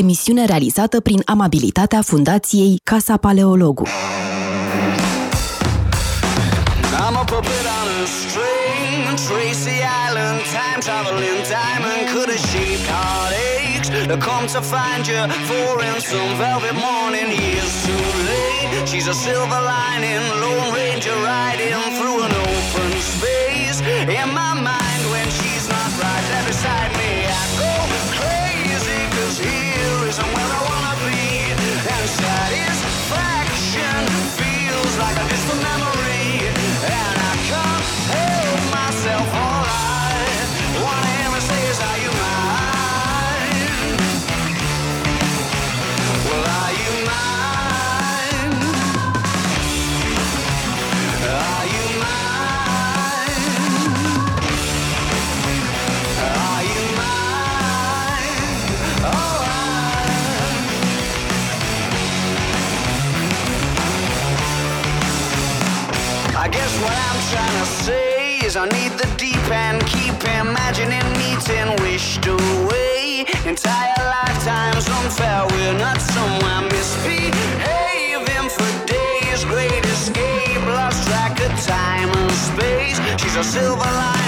emisiune realizată prin amabilitatea Fundației Casa Paleologu. I'm a puppet on a string, Tracy Island, time traveling diamond, could have shaped heartaches to come to find you for in some velvet morning. Years too late, she's a silver lining, Lone Ranger riding through an open space. In my mind, imagining wished away. Entire lifetimes unfair, we're not somewhere misbehaving for days. Great escape, lost track of time and space. She's a silver lining,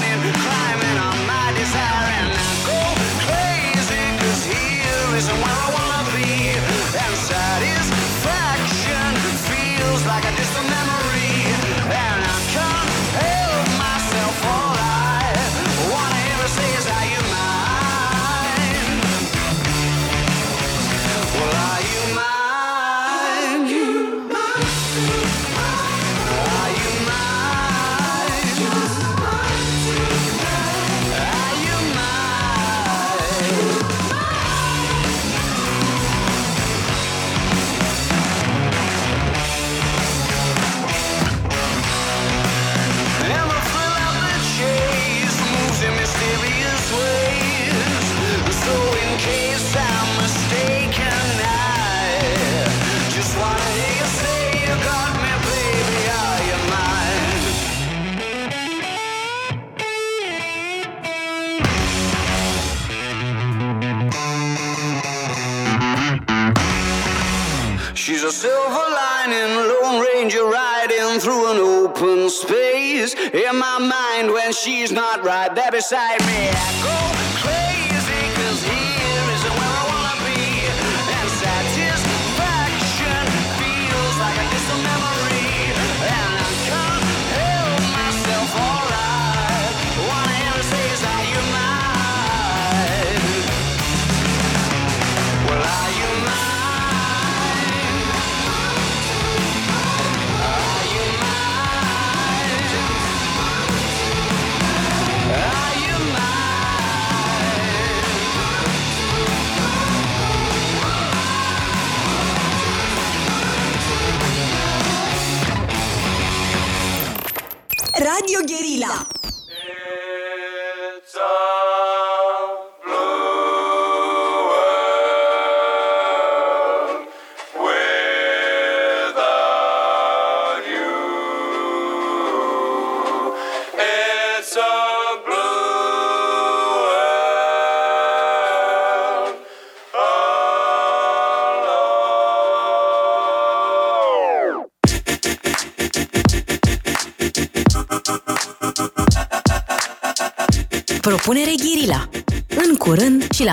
space. In my mind, when she's not right there beside me, I go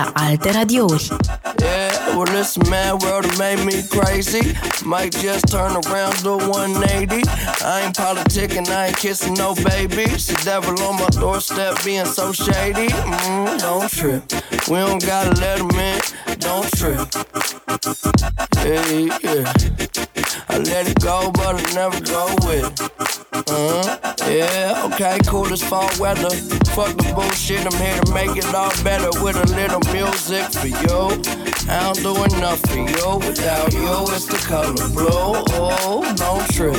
la alte radiouri. Yeah, well, this mad world made me crazy. Might just turn around do 180. I ain't politicking, I ain't kissing no babies. The devil on my doorstep being so shady. Mm, don't trip. We don't gotta let him in. Don't trip. Hey, yeah. I let it go, but I never go with it. Uh-huh. Yeah, okay, cool as fall weather. Fuck the bullshit, I'm here to make it all better with a little music for you. I don't do enough for you without you. It's the color blue. Oh, don't trip.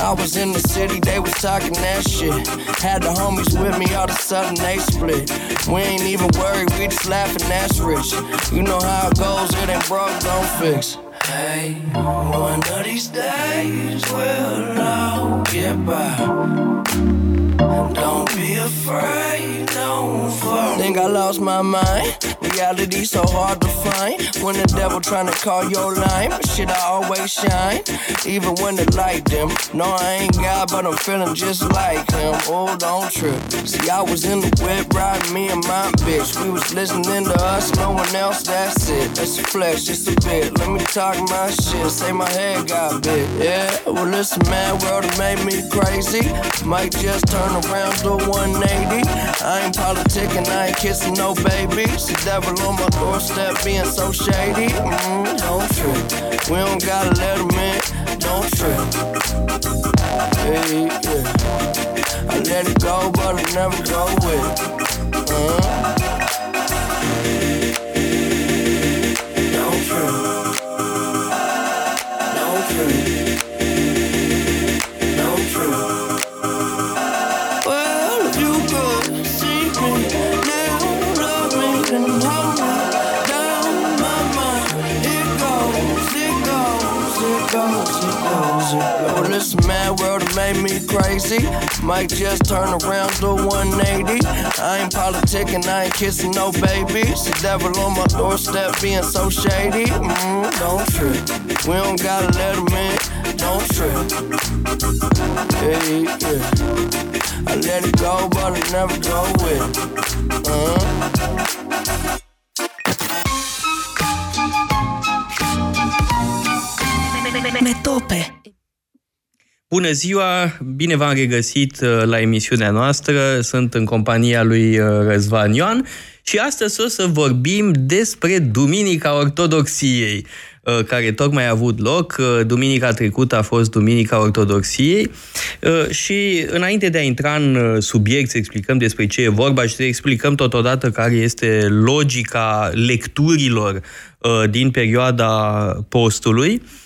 I was in the city, they was talking that shit. Had the homies with me, all of a sudden they split. We ain't even worried, we just laughing, that's rich. You know how it goes, it ain't broke, don't fix. Hey, one of these days we'll all get by. Don't be afraid, don't fall. Think I lost my mind? Reality so hard to find. When the devil trying to call your line, but shit, I always shine. Even when the light dim. No, I ain't God, but I'm feeling just like him. Oh, don't trip. See, I was in the whip riding me and my bitch. We was listening to us, no one else, that's it. That's a flesh, just a bit. Let me talk my shit. Say my head got big. Yeah, well, listen, man, world made me crazy. Might just turn around to 180. I ain't politicking, I ain't kissing no babies. The on my doorstep being so shady. Mm, don't trip. We don't gotta let him in. Don't trip. Hey, yeah. I let it go, but I never go with it. Uh-huh. Made me crazy. Might just turn around to 180. I ain't politicking, I ain't kissing no babies. The devil on my doorstep being so shady. Mm, don't trip. We don't gotta let him in. Don't trip. Hey, yeah. I let it go, but I never go with it. Uh-huh. Bună ziua, bine v-am regăsit uh, la emisiunea noastră. Sunt în compania lui uh, Răzvan Ioan și astăzi o să vorbim despre Duminica Ortodoxiei, uh, care tocmai a avut loc. Duminica trecută a fost Duminica Ortodoxiei și înainte de a intra în subiect, să explicăm despre ce e vorba și să explicăm totodată care este logica lecturilor din perioada postului, Uh,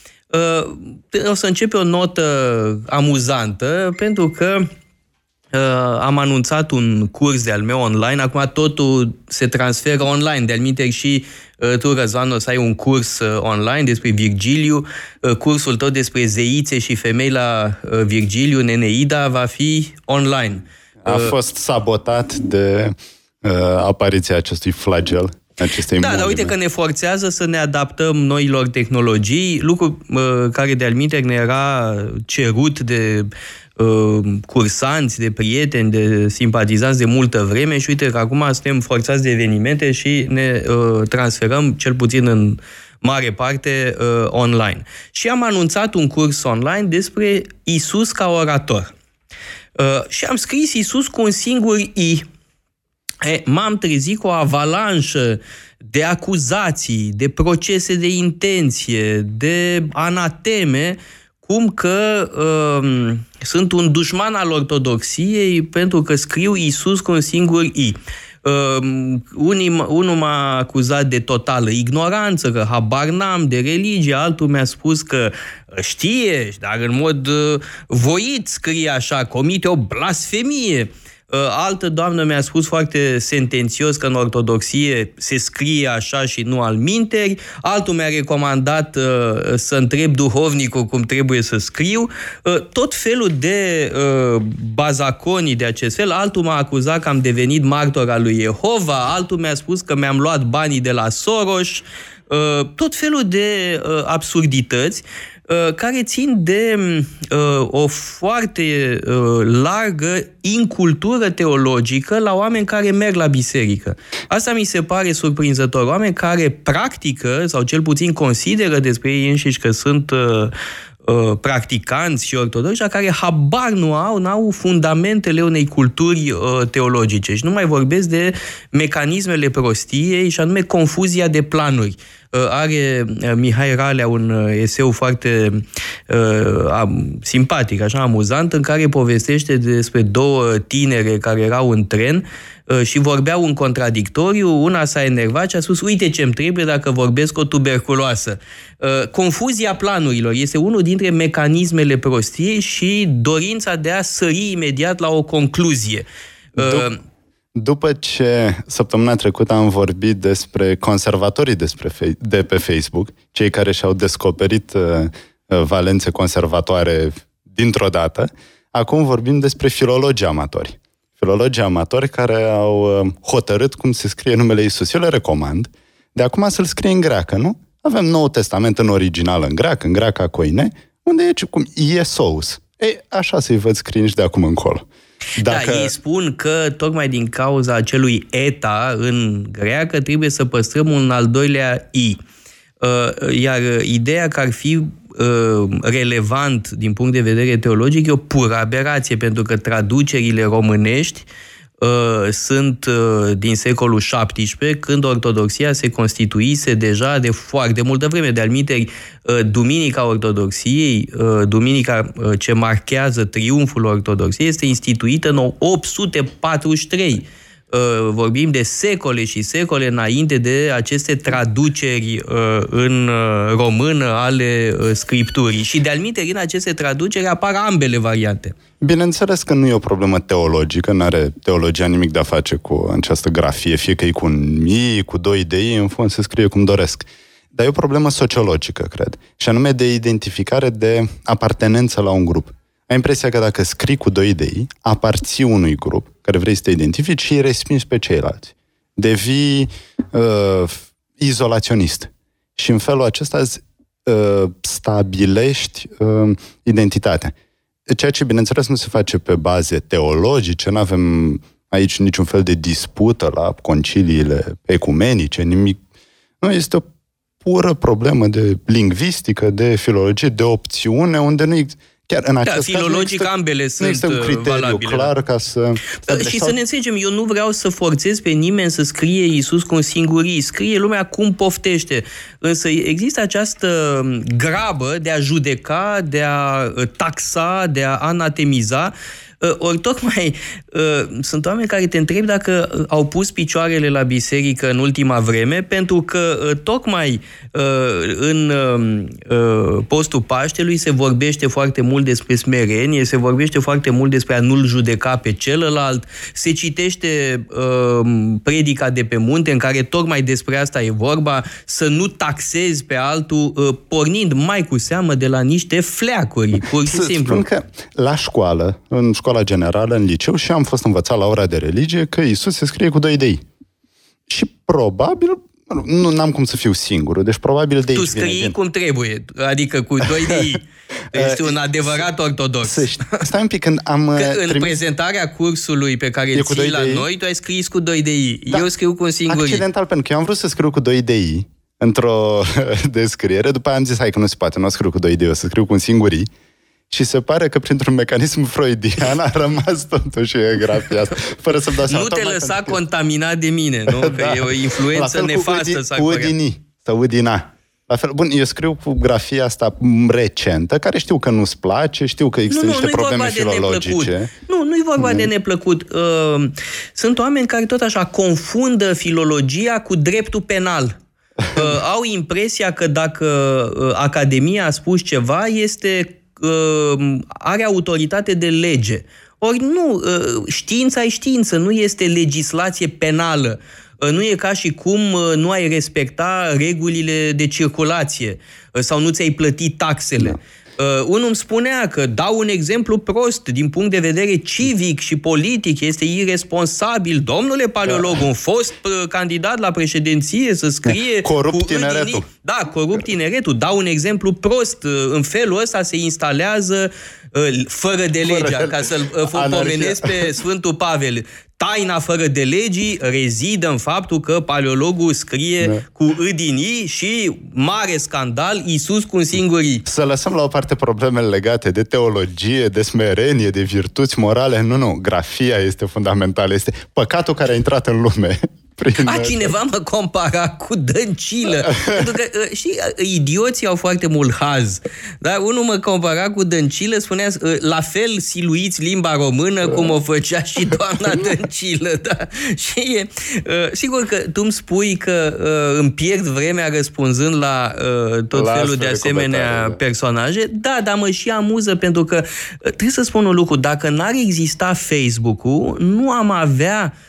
o să începe o notă amuzantă, pentru că uh, am anunțat un curs de-al meu online, acum totul se transferă online, de-al minte și uh, tu, Răzvan, o să ai un curs online despre Virgiliu, cursul tău despre zeițe și femei la Virgiliu, Neneida, va fi online. A fost sabotat de uh, apariția acestui flagel acestei Da, dar uite că ne forțează să ne adaptăm noilor tehnologii, lucru uh, care de-al ne era cerut de uh, cursanți, de prieteni, de simpatizanți de multă vreme și uite că acum suntem forțați de evenimente și ne uh, transferăm, cel puțin în mare parte, uh, online. Și am anunțat un curs online despre Isus ca orator. Uh, și am scris Isus cu un singur I, E, m-am trezit cu o avalanșă de acuzații, de procese de intenție, de anateme, cum că uh, sunt un dușman al ortodoxiei pentru că scriu Isus cu un singur I. Uh, unii, unul m-a acuzat de totală ignoranță, că habar n-am de religie, altul mi-a spus că știe, dar în mod uh, voit scrie așa, comite o blasfemie. Uh, Uh, altă doamnă mi-a spus foarte sentențios că în ortodoxie se scrie așa și nu al minteri. Altul mi-a recomandat uh, să întreb duhovnicul cum trebuie să scriu. Uh, tot felul de uh, bazaconii de acest fel. Altul m-a acuzat că am devenit martor al lui Jehova. Altul mi-a spus că mi-am luat banii de la Soros. Uh, tot felul de uh, absurdități Uh, care țin de uh, o foarte uh, largă incultură teologică la oameni care merg la biserică. Asta mi se pare surprinzător. Oameni care practică, sau cel puțin consideră despre ei înșiși că sunt practicanți și ortodoxi, care habar nu au, nu au fundamentele unei culturi teologice. Și nu mai vorbesc de mecanismele prostiei și anume confuzia de planuri. Uh, are uh, Mihai Ralea un uh, eseu foarte uh, simpatic, așa amuzant, în care povestește despre două tinere care erau în tren și vorbeau în contradictoriu, una s-a enervat și a spus, uite ce-mi trebuie dacă vorbesc o tuberculoasă. Confuzia planurilor este unul dintre mecanismele prostiei și dorința de a sări imediat la o concluzie. Dup- după ce săptămâna trecută am vorbit despre conservatorii despre, de pe Facebook, cei care și-au descoperit uh, uh, valențe conservatoare dintr-o dată, acum vorbim despre filologii amatori. Filologi amatori care au uh, hotărât cum se scrie numele Isus. Eu le recomand de acum să-l scrie în greacă, nu? Avem Nou Testament în original în greacă, în greaca coine, unde e cum Iesous. Ei, așa să-i văd scrie de acum încolo. Dacă... Da, ei spun că tocmai din cauza acelui eta în greacă trebuie să păstrăm un al doilea i. Uh, iar ideea că ar fi uh, relevant din punct de vedere teologic e o pură aberație, pentru că traducerile românești uh, sunt din secolul XVII, când ortodoxia se constituise deja de foarte multă vreme. De almiteri, Duminica Ortodoxiei, duminica ce marchează triumful ortodoxiei, este instituită în 843 Uh, vorbim de secole și secole înainte de aceste traduceri uh, în uh, română ale scripturii. Și de-al în aceste traduceri apar ambele variante. Bineînțeles că nu e o problemă teologică, nu are teologia nimic de a face cu această grafie, fie că e cu un i, cu doi de i, în fond se scrie cum doresc. Dar e o problemă sociologică, cred, și anume de identificare de apartenență la un grup. Ai impresia că dacă scrii cu doi idei, aparții unui grup care vrei să te identifici și îi respingi pe ceilalți. Devii uh, izolaționist. Și în felul acesta îți uh, stabilești uh, identitatea. Ceea ce, bineînțeles, nu se face pe baze teologice, nu avem aici niciun fel de dispută la conciliile ecumenice, nimic. Nu, este o pură problemă de lingvistică, de filologie, de opțiune, unde nu există Chiar în da, acest filologic caz, ambele nu sunt un criteriu valabile. clar ca să... Da, și să ne înțelegem, eu nu vreau să forțez pe nimeni să scrie Iisus cu un singurii, scrie lumea cum poftește. Însă există această grabă de a judeca, de a taxa, de a anatemiza Uh, ori tocmai uh, sunt oameni care te întreb dacă uh, au pus picioarele la biserică în ultima vreme, pentru că tocmai în postul Paștelui se vorbește foarte mult despre smerenie, se vorbește foarte mult despre a nu-l judeca pe celălalt, se citește predica de pe munte în care tocmai despre asta e vorba, să nu taxezi pe altul, pornind mai cu seamă de la niște fleacuri, pur și simplu. Spun că la școală, în școală școala generală, în liceu și am fost învățat la ora de religie că Isus se scrie cu doi idei. Și probabil nu am cum să fiu singur, deci probabil de Tu scrii vine, cum trebuie, adică cu doi de ei. Ești un adevărat ortodox. Să stai un pic, când am... Că în trimis... prezentarea cursului pe care îl ții la noi, tu ai scris cu doi de ei. Da, Eu scriu cu un singur Accidental, pentru că eu am vrut să scriu cu doi de ei într-o descriere, după aia am zis, hai că nu se poate, nu o scriu cu doi de ei, o să scriu cu un singur ei. Și se pare că printr-un mecanism freudian a rămas totuși grafia asta, fără să-mi dau seama. Nu te lăsa contaminat de mine, nu? Că da. e o influență nefastă. Cu, udi, cu udini, sau udina. La fel, bun, eu scriu cu grafia asta recentă, care știu că nu-ți place, știu că există nu, nu, niște probleme filologice. Nu, nu e vorba mm. de neplăcut. Uh, sunt oameni care tot așa confundă filologia cu dreptul penal. Uh, au impresia că dacă uh, Academia a spus ceva, este uh, are autoritate de lege. Ori nu, uh, știința e știință, nu este legislație penală. Uh, nu e ca și cum uh, nu ai respecta regulile de circulație uh, sau nu ți-ai plătit taxele. Da. Uh, unul îmi spunea că dau un exemplu prost din punct de vedere civic și politic, este irresponsabil. Domnule paleolog, da. un fost uh, candidat la președinție să scrie... Corupt tineretul. Da, corupt tineretul. Dau un exemplu prost. Uh, în felul ăsta se instalează uh, fără de legea, ca să-l uh, pomenesc pe Sfântul Pavel. Taina fără de legii rezidă în faptul că paleologul scrie da. cu îdinii și mare scandal, Isus cu un singur I. Să lăsăm la o parte problemele legate de teologie, de smerenie, de virtuți morale. Nu, nu, grafia este fundamentală. Este păcatul care a intrat în lume. Prin... A, cineva mă compara cu dăncilă. Pentru că, ă, știi, ă, idioții au foarte mult haz. Da? Unul mă compara cu dăncilă, spunea, ă, la fel siluiți limba română cum o făcea și doamna dăncilă. Da? Și e, sigur că tu îmi spui că îmi pierd vremea răspunzând la tot la felul de asemenea da. personaje. Da, dar mă și amuză pentru că trebuie să spun un lucru. Dacă n-ar exista Facebook-ul, nu am avea uh,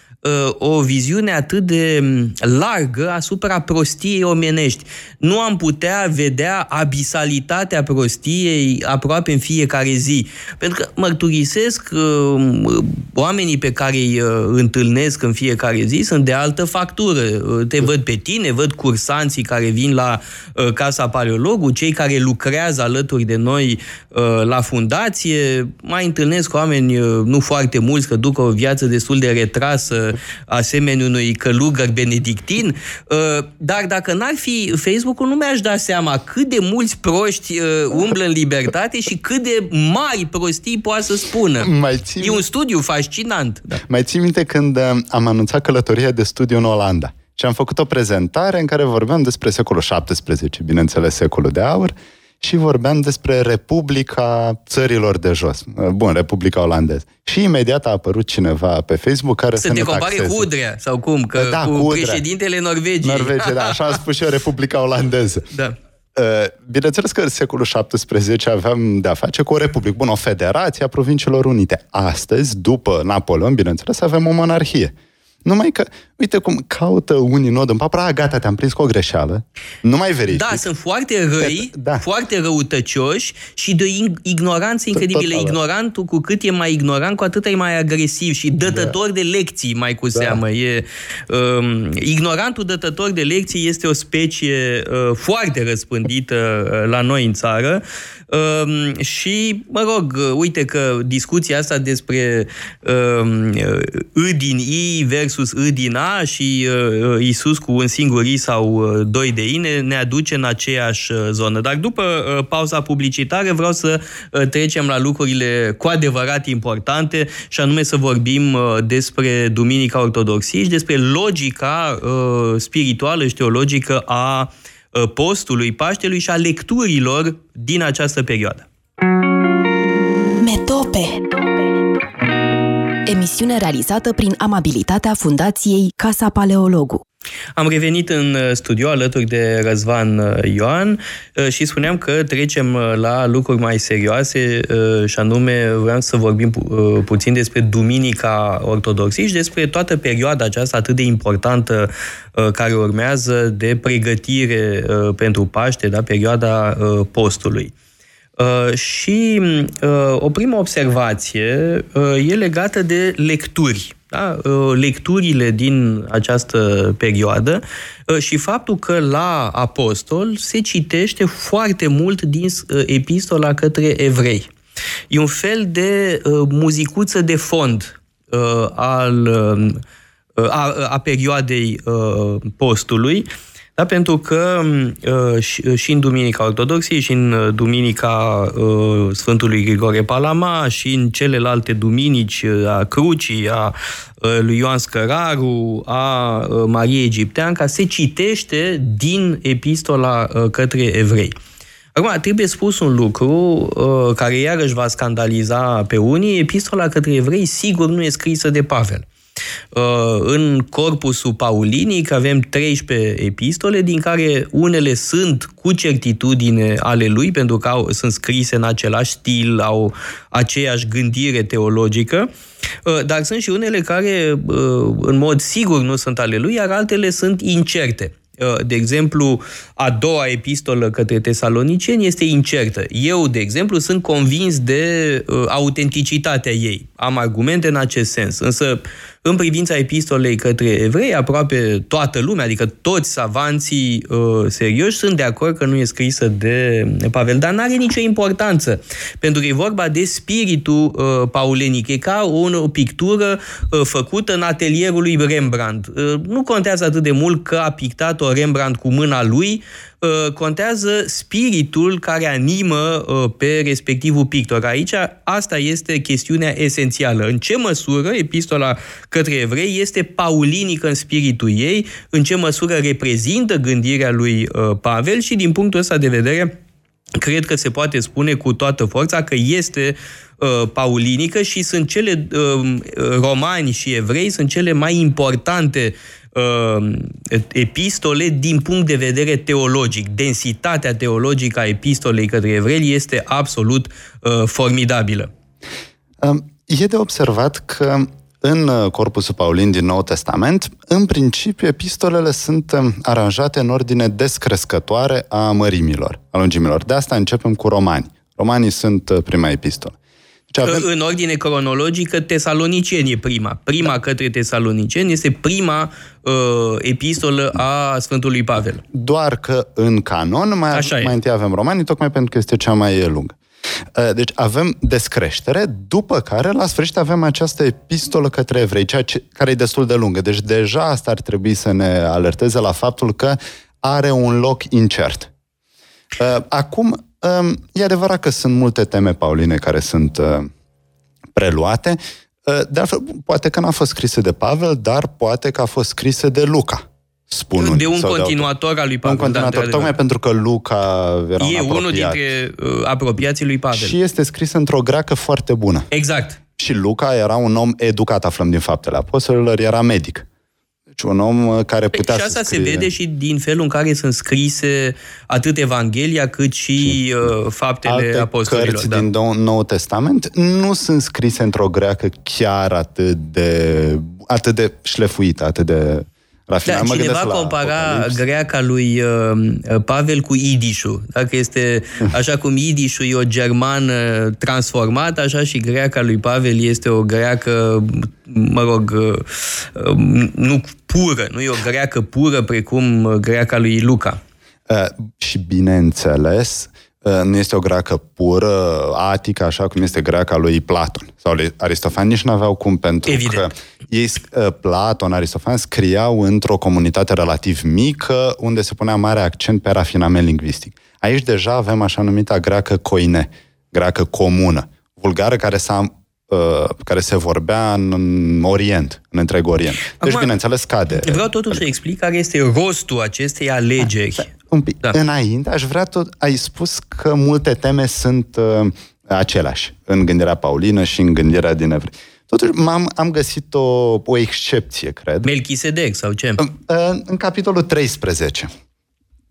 o viziune atât de mm, largă asupra prostiei omenești. Nu am putea vedea abisalitatea prostiei aproape în fiecare zi. Pentru că mărturisesc uh, oamenii pe care îi uh, întâlnesc în fiecare zi sunt de altă factură. Te văd pe tine, văd cursanții care vin la Casa Paleologul, cei care lucrează alături de noi la fundație, mai întâlnesc oameni nu foarte mulți, că duc o viață destul de retrasă asemenea unui călugăr benedictin, uh, dar dacă n-ar fi Facebook-ul, nu mi-aș da seama cât de mulți proști uh, umblă în libertate și cât de mari prostii poate să spună. Mai țin... E un studiu fascinant. Da. Mai țin minte când uh, am anunțat călătoria de studiu în Olanda și am făcut o prezentare în care vorbeam despre secolul XVII, bineînțeles secolul de aur, și vorbeam despre Republica țărilor de jos. Bun, Republica Olandeză. Și imediat a apărut cineva pe Facebook care să, să ne compare taxeze. cu Udrea, sau cum? Că da, cu, cu președintele Norvegiei. Norvegia, da, așa am spus și eu, Republica Olandeză. Da. Uh, bineînțeles că în secolul XVII aveam de-a face cu o republică, bun, o federație a Provinciilor Unite. Astăzi, după Napoleon, bineînțeles, avem o monarhie. Numai că, uite cum caută unii nod în papra, a, gata, te-am prins cu o greșeală, nu mai verific. Da, sunt foarte răi, da. foarte răutăcioși și de ignoranță incredibilă. Total. Ignorantul, cu cât e mai ignorant, cu atât e mai agresiv și dătător da. de lecții, mai cu da. seamă. E, um, ignorantul dătător de lecții este o specie uh, foarte răspândită uh, la noi în țară Um, și, mă rog, uite că discuția asta despre um, I din I versus I din A și uh, Isus cu un singur I sau uh, doi de I ne, ne aduce în aceeași uh, zonă. Dar după uh, pauza publicitară vreau să uh, trecem la lucrurile cu adevărat importante și anume să vorbim uh, despre Duminica Ortodoxiei și despre logica uh, spirituală și teologică a uh, Uh, postului Paștelui și a lecturilor din această perioadă. Metope Emisiune realizată prin amabilitatea Fundației Casa Paleologu. Am revenit în uh, studio alături de Răzvan uh, Ioan uh, și spuneam că trecem la lucruri mai serioase și anume vreau să vorbim puțin despre Duminica Ortodoxiei și despre toată perioada aceasta atât de importantă care urmează de pregătire pentru Paște, da, perioada postului. Și o primă observație e legată de lecturi da? Uh, lecturile din această perioadă uh, și faptul că la apostol se citește foarte mult din uh, epistola către evrei. E un fel de muzicuță de fond al, a, a perioadei postului, da? Pentru că uh, și, și în Duminica Ortodoxiei, și în uh, Duminica uh, Sfântului Grigore Palama, și în celelalte duminici a Crucii, a lui Ioan Scăraru, a Mariei Egipteanca, se citește din epistola către evrei. Acum, trebuie spus un lucru uh, care iarăși va scandaliza pe unii. Epistola către evrei sigur nu e scrisă de Pavel. Uh, în corpusul paulinic avem 13 epistole, din care unele sunt cu certitudine ale lui, pentru că au, sunt scrise în același stil, au aceeași gândire teologică, uh, dar sunt și unele care, uh, în mod sigur, nu sunt ale lui, iar altele sunt incerte. De exemplu, a doua epistolă către tesaloniceni este incertă. Eu, de exemplu, sunt convins de autenticitatea ei. Am argumente în acest sens. Însă, în privința epistolei către evrei, aproape toată lumea, adică toți savanții uh, serioși, sunt de acord că nu e scrisă de Pavel, dar nu are nicio importanță, pentru că e vorba de spiritul uh, paulenic. E ca o, o pictură uh, făcută în atelierul lui Rembrandt. Uh, nu contează atât de mult că a pictat-o Rembrandt cu mâna lui, Uh, contează spiritul care animă uh, pe respectivul pictor. Aici asta este chestiunea esențială. În ce măsură epistola către evrei este paulinică în spiritul ei, în ce măsură reprezintă gândirea lui uh, Pavel și din punctul ăsta de vedere cred că se poate spune cu toată forța că este uh, paulinică și sunt cele uh, romani și evrei sunt cele mai importante uh, epistole din punct de vedere teologic. Densitatea teologică a epistolei către evrei este absolut uh, formidabilă. Um, e de observat că în uh, Corpusul Paulin din Nou Testament, în principiu, epistolele sunt um, aranjate în ordine descrescătoare a mărimilor, a lungimilor. De asta începem cu romani. Romanii sunt uh, prima epistolă. Deci avem... În ordine cronologică, Tesaloniceni e prima. Prima da. către Tesaloniceni este prima uh, epistolă a Sfântului Pavel. Doar că în canon mai, Așa mai întâi avem romanii, tocmai pentru că este cea mai lungă. Uh, deci avem descreștere, după care la sfârșit avem această epistolă către evrei, ceea ce, care e destul de lungă. Deci deja asta ar trebui să ne alerteze la faptul că are un loc incert. Uh, acum, um, e adevărat că sunt multe teme pauline care sunt uh, preluate. De altfel, poate că n-a fost scrise de Pavel, dar poate că a fost scrise de Luca spun De un continuator de al lui Pavel. Un continuator, da, tocmai pentru că Luca era E un unul dintre uh, apropiații lui Pavel. Și este scris într-o greacă foarte bună. Exact. Și Luca era un om educat, aflăm din faptele apostolilor, era medic. Deci un om uh, care păi, putea și asta să scrie... se vede și din felul în care sunt scrise atât Evanghelia cât și, și uh, faptele alte apostolilor. cărți da. din Nou Testament nu sunt scrise într-o greacă chiar atât de, atât de șlefuită, atât de rafinat. Da, cineva compara Apocalips. greaca lui uh, Pavel cu idișul. Dacă este așa cum idișul e o germană transformată, așa și greaca lui Pavel este o greacă, mă rog, uh, nu pură, nu e o greacă pură precum greaca lui Luca. Uh, și bineînțeles, uh, nu este o greacă pură, atică, așa cum este greaca lui Platon sau lui Aristofan, nici nu aveau cum, pentru Evident. că ei, uh, Platon, Aristofan, scriau într-o comunitate relativ mică, unde se punea mare accent pe rafinament lingvistic. Aici deja avem așa numita greacă coine, greacă comună, vulgară care s-a uh, care se vorbea în Orient, în întreg Orient. Deci, Acum, bineînțeles, scade. Vreau totuși să explic care este rostul acestei alegeri. Da, da, un pic. Da. Înainte, aș vrea tot... Ai spus că multe teme sunt uh, aceleași în gândirea paulină și în gândirea din evrei. Totuși, am am găsit o, o excepție, cred. Melchisedec sau ce? În, în, în capitolul 13.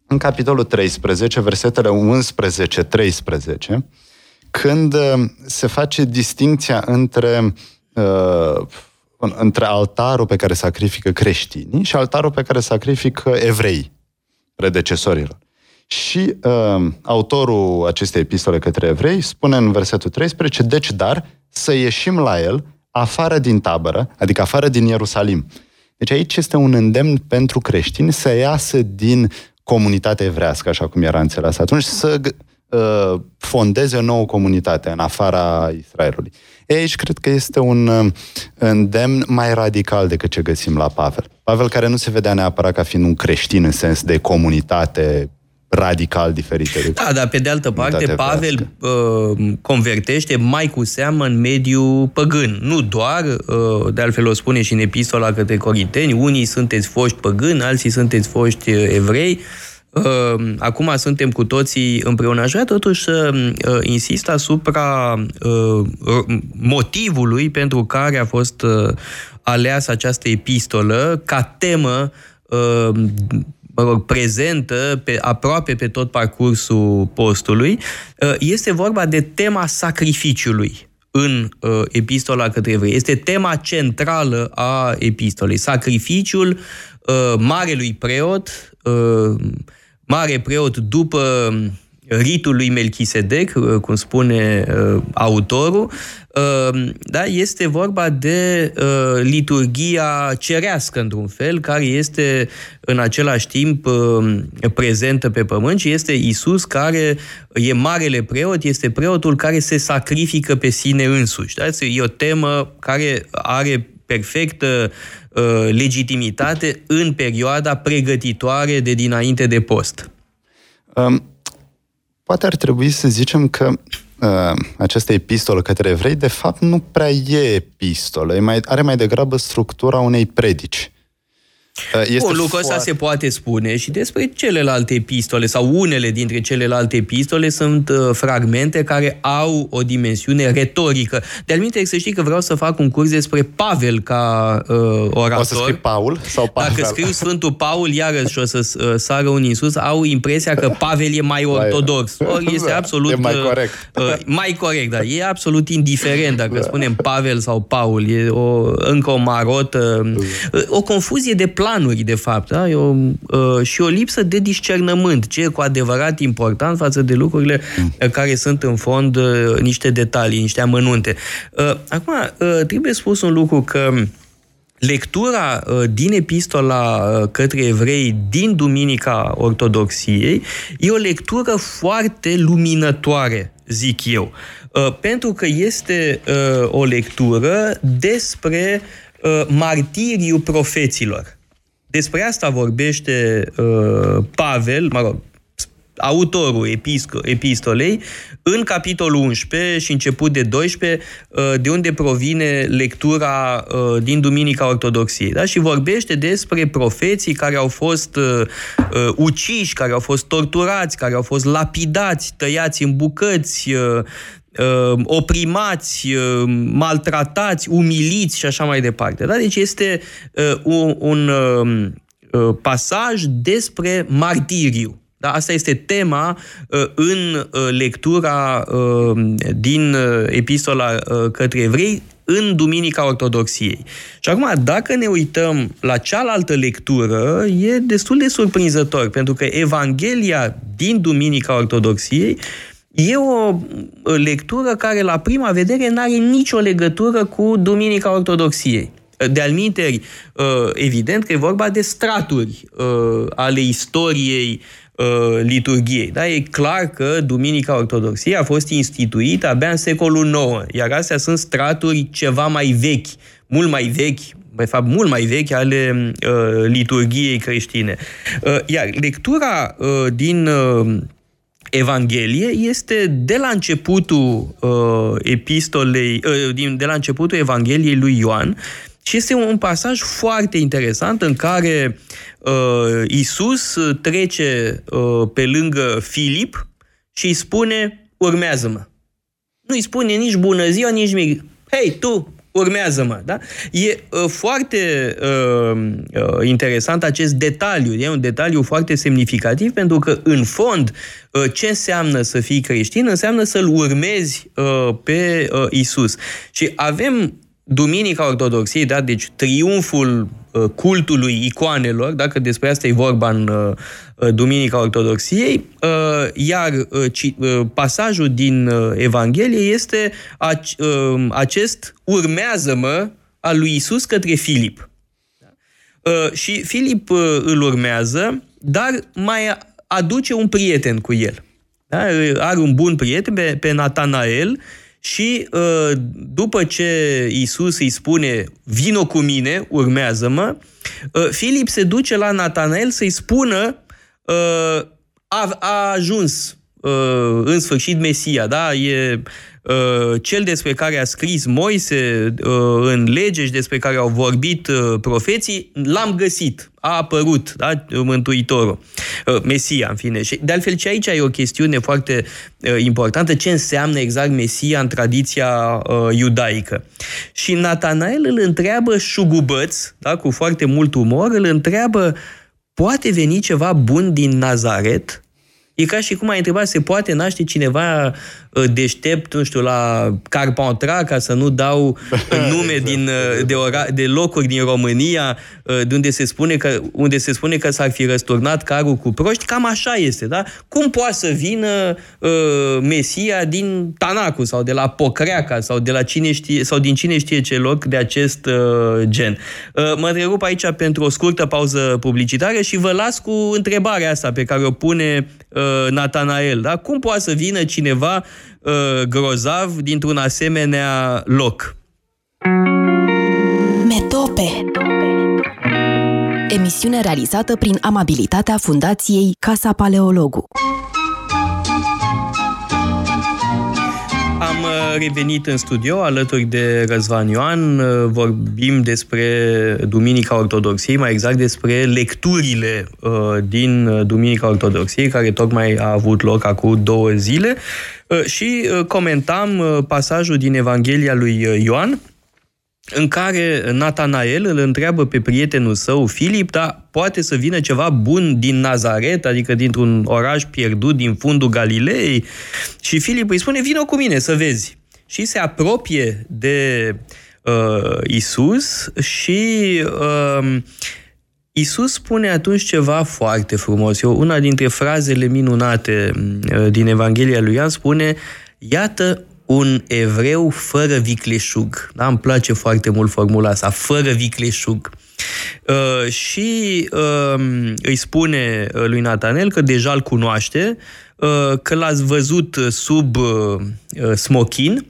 În capitolul 13, versetele 11-13, când uh, se face distinția între, uh, între altarul pe care sacrifică creștinii și altarul pe care sacrifică evrei, predecesorilor. Și uh, autorul acestei epistole către evrei spune în versetul 13, deci dar să ieșim la el afară din tabără, adică afară din Ierusalim. Deci aici este un îndemn pentru creștini să iasă din comunitatea evrească, așa cum era înțeles atunci, să uh, fondeze o nouă comunitate în afara Israelului. E, aici cred că este un uh, îndemn mai radical decât ce găsim la Pavel. Pavel care nu se vedea neapărat ca fiind un creștin în sens de comunitate radical diferite. Da, dar pe de altă parte, Pavel uh, convertește mai cu seamă în mediul păgân. Nu doar, uh, de altfel o spune și în epistola către Corinteni, unii sunteți foști păgâni, alții sunteți foști uh, evrei. Uh, acum suntem cu toții împreună. Aș vrea totuși să uh, insist asupra uh, motivului pentru care a fost uh, aleasă această epistolă ca temă uh, mă rog, prezentă pe, aproape pe tot parcursul postului, uh, este vorba de tema sacrificiului în uh, epistola către evrei. Este tema centrală a epistolei. Sacrificiul uh, marelui preot, uh, mare preot după ritul lui Melchisedec, uh, cum spune uh, autorul, uh, da, este vorba de liturgia cerească, într-un fel, care este în același timp prezentă pe pământ și este Isus care e marele preot, este preotul care se sacrifică pe sine însuși. Da? E o temă care are perfectă legitimitate în perioada pregătitoare de dinainte de post. Um Poate ar trebui să zicem că uh, această epistolă către evrei, de fapt, nu prea e epistolă, e mai, are mai degrabă structura unei predici. Este Bun, lucrul ăsta foarte- se poate spune și despre celelalte epistole sau unele dintre celelalte epistole sunt uh, fragmente care au o dimensiune retorică. De-al minte, să știi că vreau să fac un curs despre Pavel ca uh, orator. O să scrii Paul sau Pavel? Dacă scriu Sfântul Paul, iarăși o să uh, sară unii în sus, au impresia că Pavel e mai ortodox. Ori este Da, absolut... e mai uh, corect. uh, Mai corect, da. E absolut indiferent dacă spunem Pavel sau Paul. E o, încă o marotă, uh, o confuzie de planuri, de fapt. Da? E o, uh, și o lipsă de discernământ. Ce e cu adevărat important față de lucrurile uh, care sunt în fond uh, niște detalii, niște amănunte. Uh, Acum, uh, trebuie spus un lucru că Lectura uh, din epistola uh, către evrei din Duminica Ortodoxiei e o lectură foarte luminătoare, zic eu, Uh, pentru că este uh, o lectură despre uh, martiriul profeților. Despre asta vorbește uh, Pavel, mă rog, autorul episco- epistolei, în capitolul 11 și început de 12, uh, de unde provine lectura uh, din Duminica Ortodoxiei. Da? Și vorbește despre profeții care au fost uh, uh, uciși, care au fost torturați, care au fost lapidați, tăiați în bucăți, uh, uh, oprimați, uh, maltratați, umiliți și așa mai departe. Da? Deci este uh, un, un uh, uh, pasaj despre martiriu. Da, asta este tema uh, în uh, lectura uh, din uh, epistola uh, către evrei în Duminica Ortodoxiei. Și acum, dacă ne uităm la cealaltă lectură, e destul de surprinzător, pentru că Evanghelia din Duminica Ortodoxiei e o lectură care, la prima vedere, nu are nicio legătură cu Duminica Ortodoxiei. De alminteri, evident că e vorba de straturi ale istoriei liturgiei. Da? E clar că Duminica Ortodoxiei a fost instituită abia în secolul IX, iar astea sunt straturi ceva mai vechi, mult mai vechi, de fapt mult mai vechi ale uh, liturgiei creștine. Uh, iar lectura uh, din uh, Evanghelie este de la începutul uh, epistolei, uh, din, de la începutul Evangheliei lui Ioan și este un pasaj foarte interesant în care uh, Isus trece uh, pe lângă Filip și îi spune, urmează-mă. Nu îi spune nici bună ziua, nici nimic. Hei, tu, urmează-mă. Da? E uh, foarte uh, uh, interesant acest detaliu. E un detaliu foarte semnificativ pentru că, în fond, uh, ce înseamnă să fii creștin? Înseamnă să-L urmezi uh, pe uh, Isus. Și avem Duminica Ortodoxiei, da? deci triumful uh, cultului icoanelor, dacă despre asta e vorba în uh, Duminica Ortodoxiei, uh, iar uh, ci, uh, pasajul din uh, Evanghelie este ac, uh, acest urmează-mă al lui Isus către Filip. Uh, și Filip uh, îl urmează, dar mai aduce un prieten cu el. Da? Are un bun prieten pe, pe Natanael și uh, după ce Isus îi spune vino cu mine, urmează-mă, uh, Filip se duce la Natanael să-i spună uh, a, a ajuns uh, în sfârșit Mesia, da? E uh, cel despre care a scris Moise uh, în lege și despre care au vorbit uh, profeții, l-am găsit, a apărut, da? Mântuitorul, uh, Mesia, în fine. Și de altfel, și aici e o chestiune foarte uh, importantă, ce înseamnă exact Mesia în tradiția uh, iudaică. Și Natanael îl întreabă șugubăț, da? cu foarte mult umor, îl întreabă poate veni ceva bun din Nazaret? E ca și cum ai întrebat, se poate naște cineva deștept, nu știu, la Carpentras, ca să nu dau nume din, de, ora, de locuri din România, de unde se spune că, unde se spune că s-ar fi răsturnat carul cu proști, cam așa este, da? Cum poate să vină uh, Mesia din Tanacu sau de la Pocreaca sau, de la cine știe, sau din cine știe ce loc de acest uh, gen? Uh, mă întrerup aici pentru o scurtă pauză publicitară și vă las cu întrebarea asta pe care o pune uh, Natanael, da? Cum poate să vină cineva uh, grozav dintr-un asemenea loc? Metope Emisiune realizată prin amabilitatea Fundației Casa Paleologu. Am uh, revenit în studio alături de Răzvan Ioan. Uh, vorbim despre Duminica Ortodoxiei, mai exact despre lecturile uh, din Duminica Ortodoxiei, care tocmai a avut loc acum două zile. Și comentam pasajul din Evanghelia lui Ioan, în care Natanael îl întreabă pe prietenul său, Filip, dar poate să vină ceva bun din Nazaret, adică dintr-un oraș pierdut din fundul Galilei? Și Filip îi spune, vină cu mine să vezi. Și se apropie de uh, Isus și uh, Isus spune atunci ceva foarte frumos. Eu, una dintre frazele minunate uh, din Evanghelia lui Ioan spune, iată un evreu fără vicleșug. Da? Îmi place foarte mult formula asta, fără vicleșug. Uh, și uh, îi spune uh, lui Natanel că deja îl cunoaște, uh, că l-ați văzut sub uh, smochin,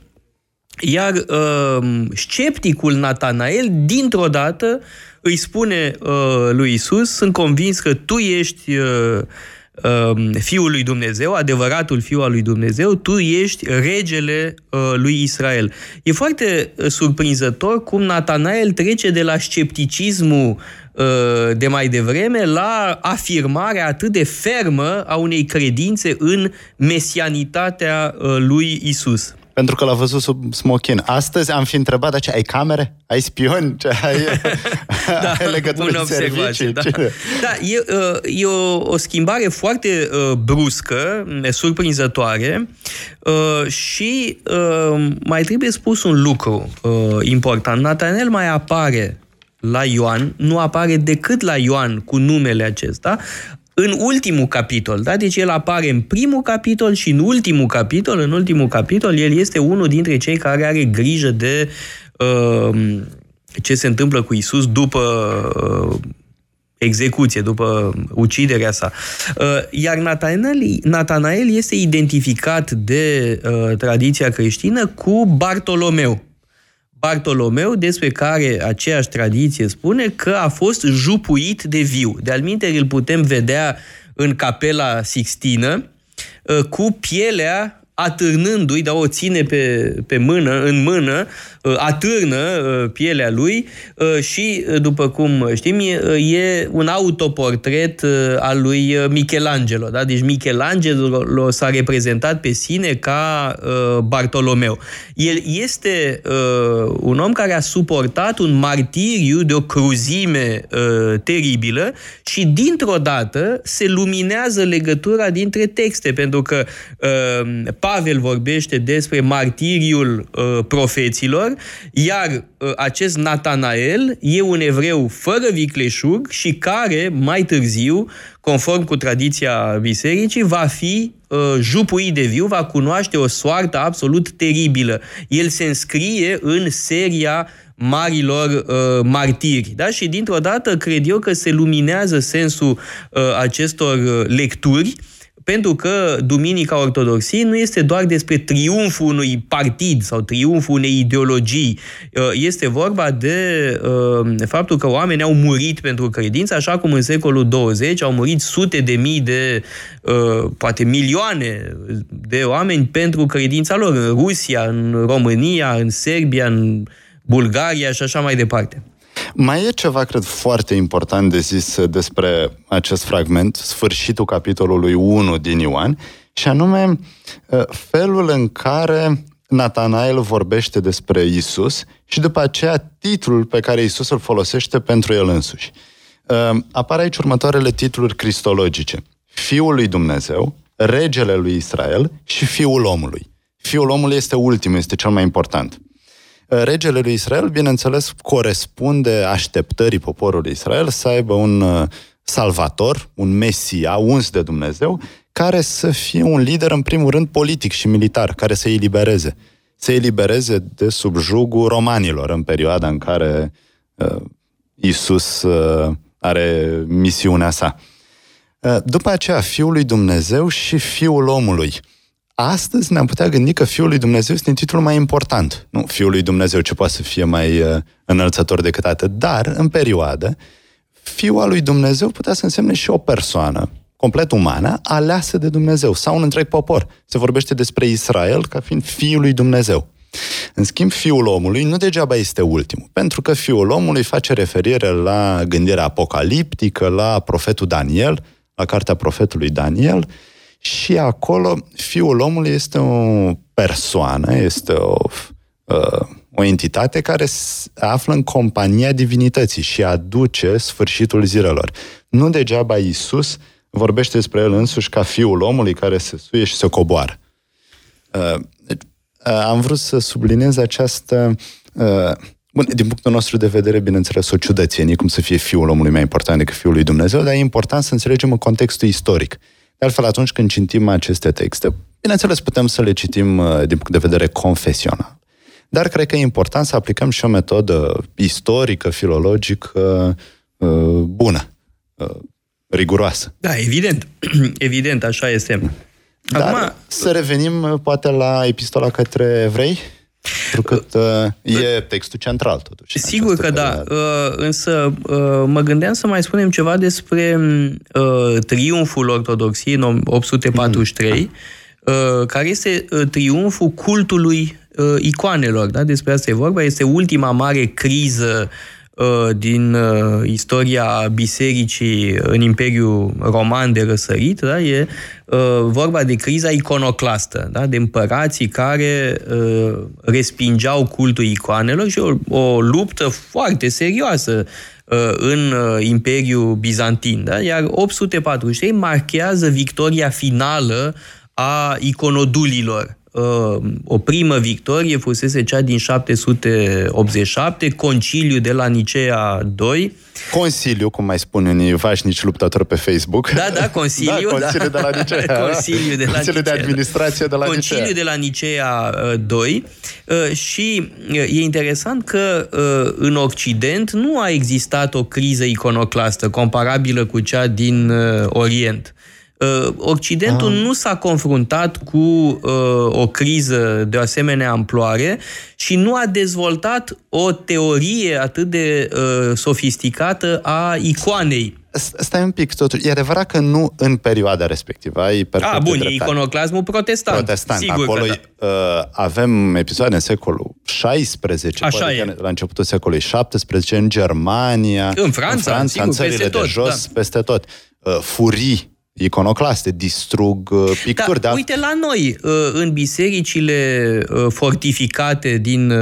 iar uh, scepticul Natanael, dintr-o dată, îi spune uh, lui Isus, sunt convins că tu ești uh, Um, Fiul lui Dumnezeu, adevăratul Fiul al lui Dumnezeu, tu ești regele uh, lui Israel. E foarte uh, surprinzător cum Natanael trece de la scepticismul uh, de mai devreme la afirmarea atât de fermă a unei credințe în mesianitatea lui Isus. Pentru că l-a văzut sub smochin. Astăzi am fi întrebat, dar ce, ai camere? Ai spioni? Ce, ai, da, ai legătură servicii? Da, da e, uh, e o, o schimbare foarte uh, bruscă, surprinzătoare uh, și mai trebuie spus un lucru important. Natanel mai apare la Ioan, nu apare decât la Ioan cu numele acesta, în ultimul capitol, da? Deci el apare în primul capitol și în ultimul capitol, în ultimul capitol, el este unul dintre cei care are grijă de uh, ce se întâmplă cu Isus după uh, execuție, după uciderea sa. Uh, iar Natanael, Natanael este identificat de uh, tradiția creștină cu Bartolomeu. Bartolomeu, despre care aceeași tradiție spune că a fost jupuit de viu. De alminte, îl putem vedea în capela Sixtină uh, cu pielea atârnându-i, dar o ține pe, pe mână, în mână, Uh, atârnă uh, pielea lui uh, și, după cum știm, e un autoportret al lui Michelangelo. Da? Deci Michelangelo s-a reprezentat pe sine ca Bartolomeu. El este un om care a suportat un martiriu de o cruzime teribilă și dintr-o dată se luminează legătura dintre texte, pentru că Pavel vorbește despre martiriul profeților, iar ă, acest Natanael e un evreu fără vicleșug și care, mai târziu, conform cu tradiția bisericii, va fi uh, jupuit de viu, va cunoaște o soartă absolut teribilă. El se înscrie în seria marilor uh, martiri. Da? Și dintr-o dată cred eu că se luminează sensul uh, acestor lecturi uh, pentru că Duminica Ortodoxiei nu este doar despre triumful unui partid sau triumful unei ideologii. Uh, este vorba de uh, faptul că oamenii au murit pentru credință, așa cum în secolul 20 au murit sute de mii de, uh, poate milioane de oameni pentru credința lor, în Rusia, în România, în Serbia, în Bulgaria și așa mai departe. Mai e ceva, cred, foarte important de zis despre acest fragment, sfârșitul capitolului 1 din Ioan, și anume uh, felul în care Natanael vorbește despre Isus și după aceea titlul pe care Isus îl folosește pentru el însuși. Uh, apar aici următoarele titluri cristologice. Fiul lui Dumnezeu, regele lui Israel și fiul omului. Fiul omului este ultimul, este cel mai important regele lui Israel, bineînțeles, corespunde așteptării poporului Israel să aibă un uh, salvator, un mesia, uns de Dumnezeu, care să fie un lider, în primul rând, politic și militar, care să îi libereze. Să îi elibereze de subjugul romanilor în perioada în care uh, Isus uh, are misiunea sa. Uh, după aceea, Fiul lui Dumnezeu și Fiul omului. Uh, Astăzi ne-am putea gândi că Fiul lui Dumnezeu este titlul mai important. Nu, Fiul lui Dumnezeu ce poate să fie mai uh, înălțător decât atât, dar, în perioadă, Fiul al lui Dumnezeu putea să însemne și o persoană, complet umană, aleasă de Dumnezeu, sau un întreg popor. Se vorbește despre Israel ca fiind fiul lui Dumnezeu. În schimb, fiul omului nu degeaba este ultimul, pentru că fiul omului face referire la gândirea apocaliptică, la profetul Daniel, la cartea profetului Daniel, și acolo fiul omului este o persoană, este o, uh, o entitate care se află în compania divinității și aduce sfârșitul zilelor. Nu degeaba Isus vorbește despre el însuși ca fiul omului care se suie și se coboară. Uh, deci, uh, am vrut să subliniez această Bun, din punctul nostru de vedere, bineînțeles, o ciudățenie, cum să fie fiul omului mai important decât fiul lui Dumnezeu, dar e important să înțelegem în contextul istoric. De altfel, atunci când citim aceste texte, bineînțeles, putem să le citim uh, din punct de vedere confesional. Dar cred că e important să aplicăm și o metodă istorică, filologică, uh, bună, uh, riguroasă. Da, evident. evident, așa este. Dar Acum... să revenim poate la epistola către evrei, pentru că uh, e textul central, totuși. Sigur că da, uh, însă uh, mă gândeam să mai spunem ceva despre uh, triumful ortodoxiei în 843, mm. uh, care este uh, triumful cultului uh, icoanelor. Da? Despre asta e vorba. Este ultima mare criză Uh, din uh, istoria bisericii în Imperiul Roman de răsărit, da? e uh, vorba de criza iconoclastă, da? de împărații care respingeau cultul icoanelor și o, o luptă foarte serioasă în Imperiul Bizantin. Da? Iar 843 marchează victoria finală a iconodulilor o primă victorie fusese cea din 787, conciliu de la Nicea 2. Consiliu, cum mai spun unii vașnici luptători pe Facebook. Da, da, Consiliu. da, Consiliu da. de la Nicea. Consiliu de la Consiliu Nicea, de administrație de la Conciliu Nicea. de la Nicea 2 uh, și uh, e interesant că uh, în Occident nu a existat o criză iconoclastă comparabilă cu cea din Orient. Uh, Occidentul ah. nu s-a confruntat cu uh, o criză de o asemenea amploare și nu a dezvoltat o teorie atât de uh, sofisticată a icoanei. Stai un pic, totuși. E adevărat că nu în perioada respectivă. Ai perfect A, bun, e iconoclasmul protestant. Protestant. Sigur Acolo că da. uh, avem episoade în secolul 16, Așa e. la începutul secolului 17, în Germania, în Franța, în, Franța, sigur, în țările de tot, jos, da. peste tot. Uh, furii iconoclaste, distrug uh, picturi. Da, de uite la noi, uh, în bisericile uh, fortificate din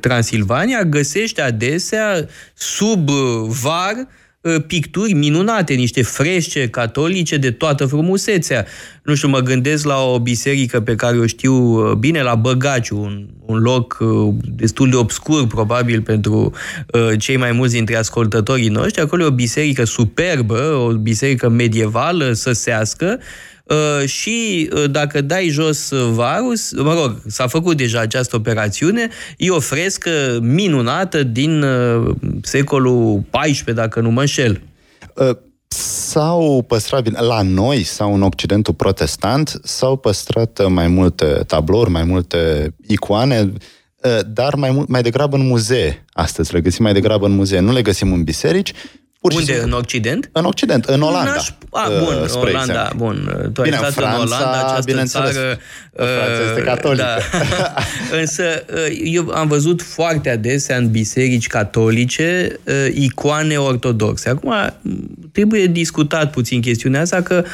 Transilvania, găsește adesea sub var Uh, picturi minunate, niște fresce catolice de toată frumusețea. Nu știu, mă gândesc la o biserică pe care o știu uh, bine, la Băgaciu, un, un loc uh, destul de obscur, probabil, pentru cei mai mulți dintre ascultătorii noștri. Acolo e o biserică superbă, o biserică medievală, săsească, Uh, și uh, dacă dai jos Varus, mă rog, s-a făcut deja această operațiune, e o frescă minunată din uh, secolul XIV, dacă nu mă înșel. S-au păstrat, bine, la noi sau în Occidentul protestant, s-au păstrat mai multe tablouri, mai multe icoane, dar mai, mult, mai degrabă în muzee. Astăzi le găsim mai degrabă în muzee. Nu le găsim în biserici, Pur Unde? Simplu, în Occident? În Occident, în Olanda. N-aș... A, bun, uh, Olanda, exemplu. bun. Tu Bine, ai în Franța, în Olanda, această țară... Franța este uh, catolică. Da. Însă, uh, eu am văzut foarte adesea în biserici catolice uh, icoane ortodoxe. Acum, trebuie discutat puțin chestiunea asta, că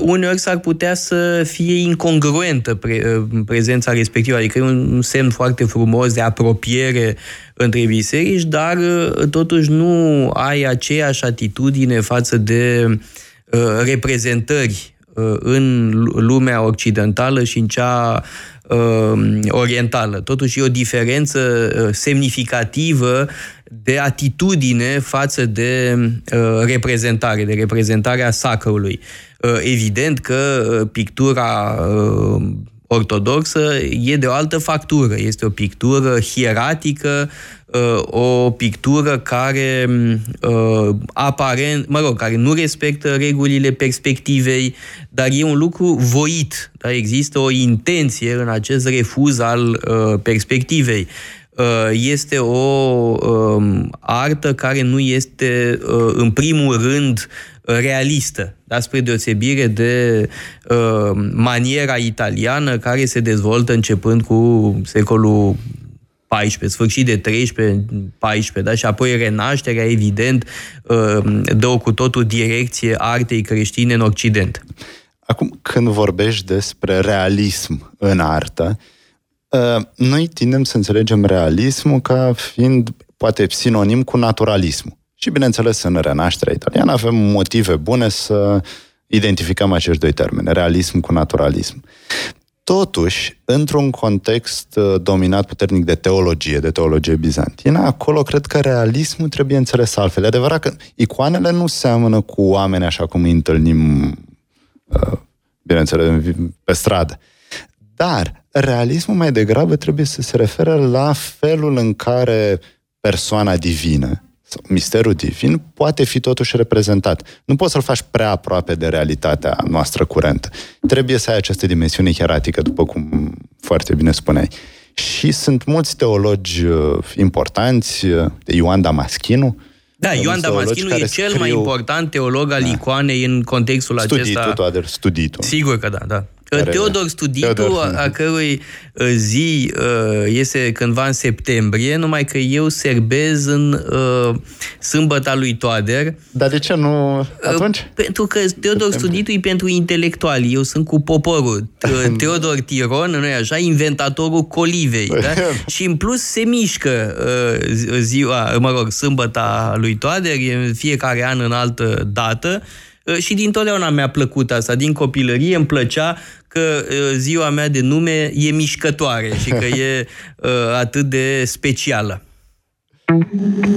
uneori s-ar putea să fie incongruentă pre, prezența respectivă, adică e un semn foarte frumos de apropiere între biserici, dar totuși nu ai aceeași atitudine față de uh, reprezentări uh, în lumea occidentală și în cea uh, orientală. Totuși e o diferență uh, semnificativă de atitudine față de uh, reprezentare, de reprezentarea sacrului. Uh, evident că uh, pictura uh, ortodoxă e de o altă factură. Este o pictură hieratică, uh, o pictură care uh, aparent, mă rog, care nu respectă regulile perspectivei, dar e un lucru voit. Da? Există o intenție în acest refuz al uh, perspectivei. Este o um, artă care nu este, în primul rând, realistă, da? spre deosebire de uh, maniera italiană care se dezvoltă începând cu secolul 14, sfârșit de 13, 14, da? și apoi renașterea, evident, uh, dă cu totul direcție artei creștine în Occident. Acum, când vorbești despre realism în artă, uh, noi tindem să înțelegem realismul ca fiind poate sinonim cu naturalismul. Și bineînțeles, în renașterea italiană avem motive bune să identificăm acești doi termeni, realism cu naturalism. Totuși, într-un context uh, dominat puternic de teologie, de teologie bizantină, acolo cred că realismul trebuie înțeles altfel. E adevărat că icoanele nu seamănă cu oameni așa cum îi întâlnim, uh, bineînțeles, pe stradă. Dar realismul mai degrabă trebuie să se referă la felul în care persoana divină, misterul divin poate fi totuși reprezentat. Nu poți să-l faci prea aproape de realitatea noastră curentă. Trebuie să ai această dimensiune hieratică, după cum foarte bine spuneai. Și sunt mulți teologi uh, importanți, uh, de Ioan Damaschinu, da, Ioan Damaschinu e cel scriu... mai important teolog al da. icoanei în contextul studitul, acesta. Studitul, studitul. Sigur că da, da. Teodor Studitu, Teodor. a cărui uh, zi uh, este cândva în septembrie, numai că eu serbez în uh, sâmbăta lui Toader. Dar de ce nu atunci? Pentru că Teodor Studitu e pentru intelectuali, eu sunt cu poporul. Teodor Tiron, nu așa, inventatorul colivei. da? Și în plus se mișcă ziua, mă rog, sâmbăta lui Toader, e fiecare an în altă dată, și din totdeauna mi-a plăcut asta. Din copilărie îmi plăcea că ziua mea de nume e mișcătoare și că e atât de specială.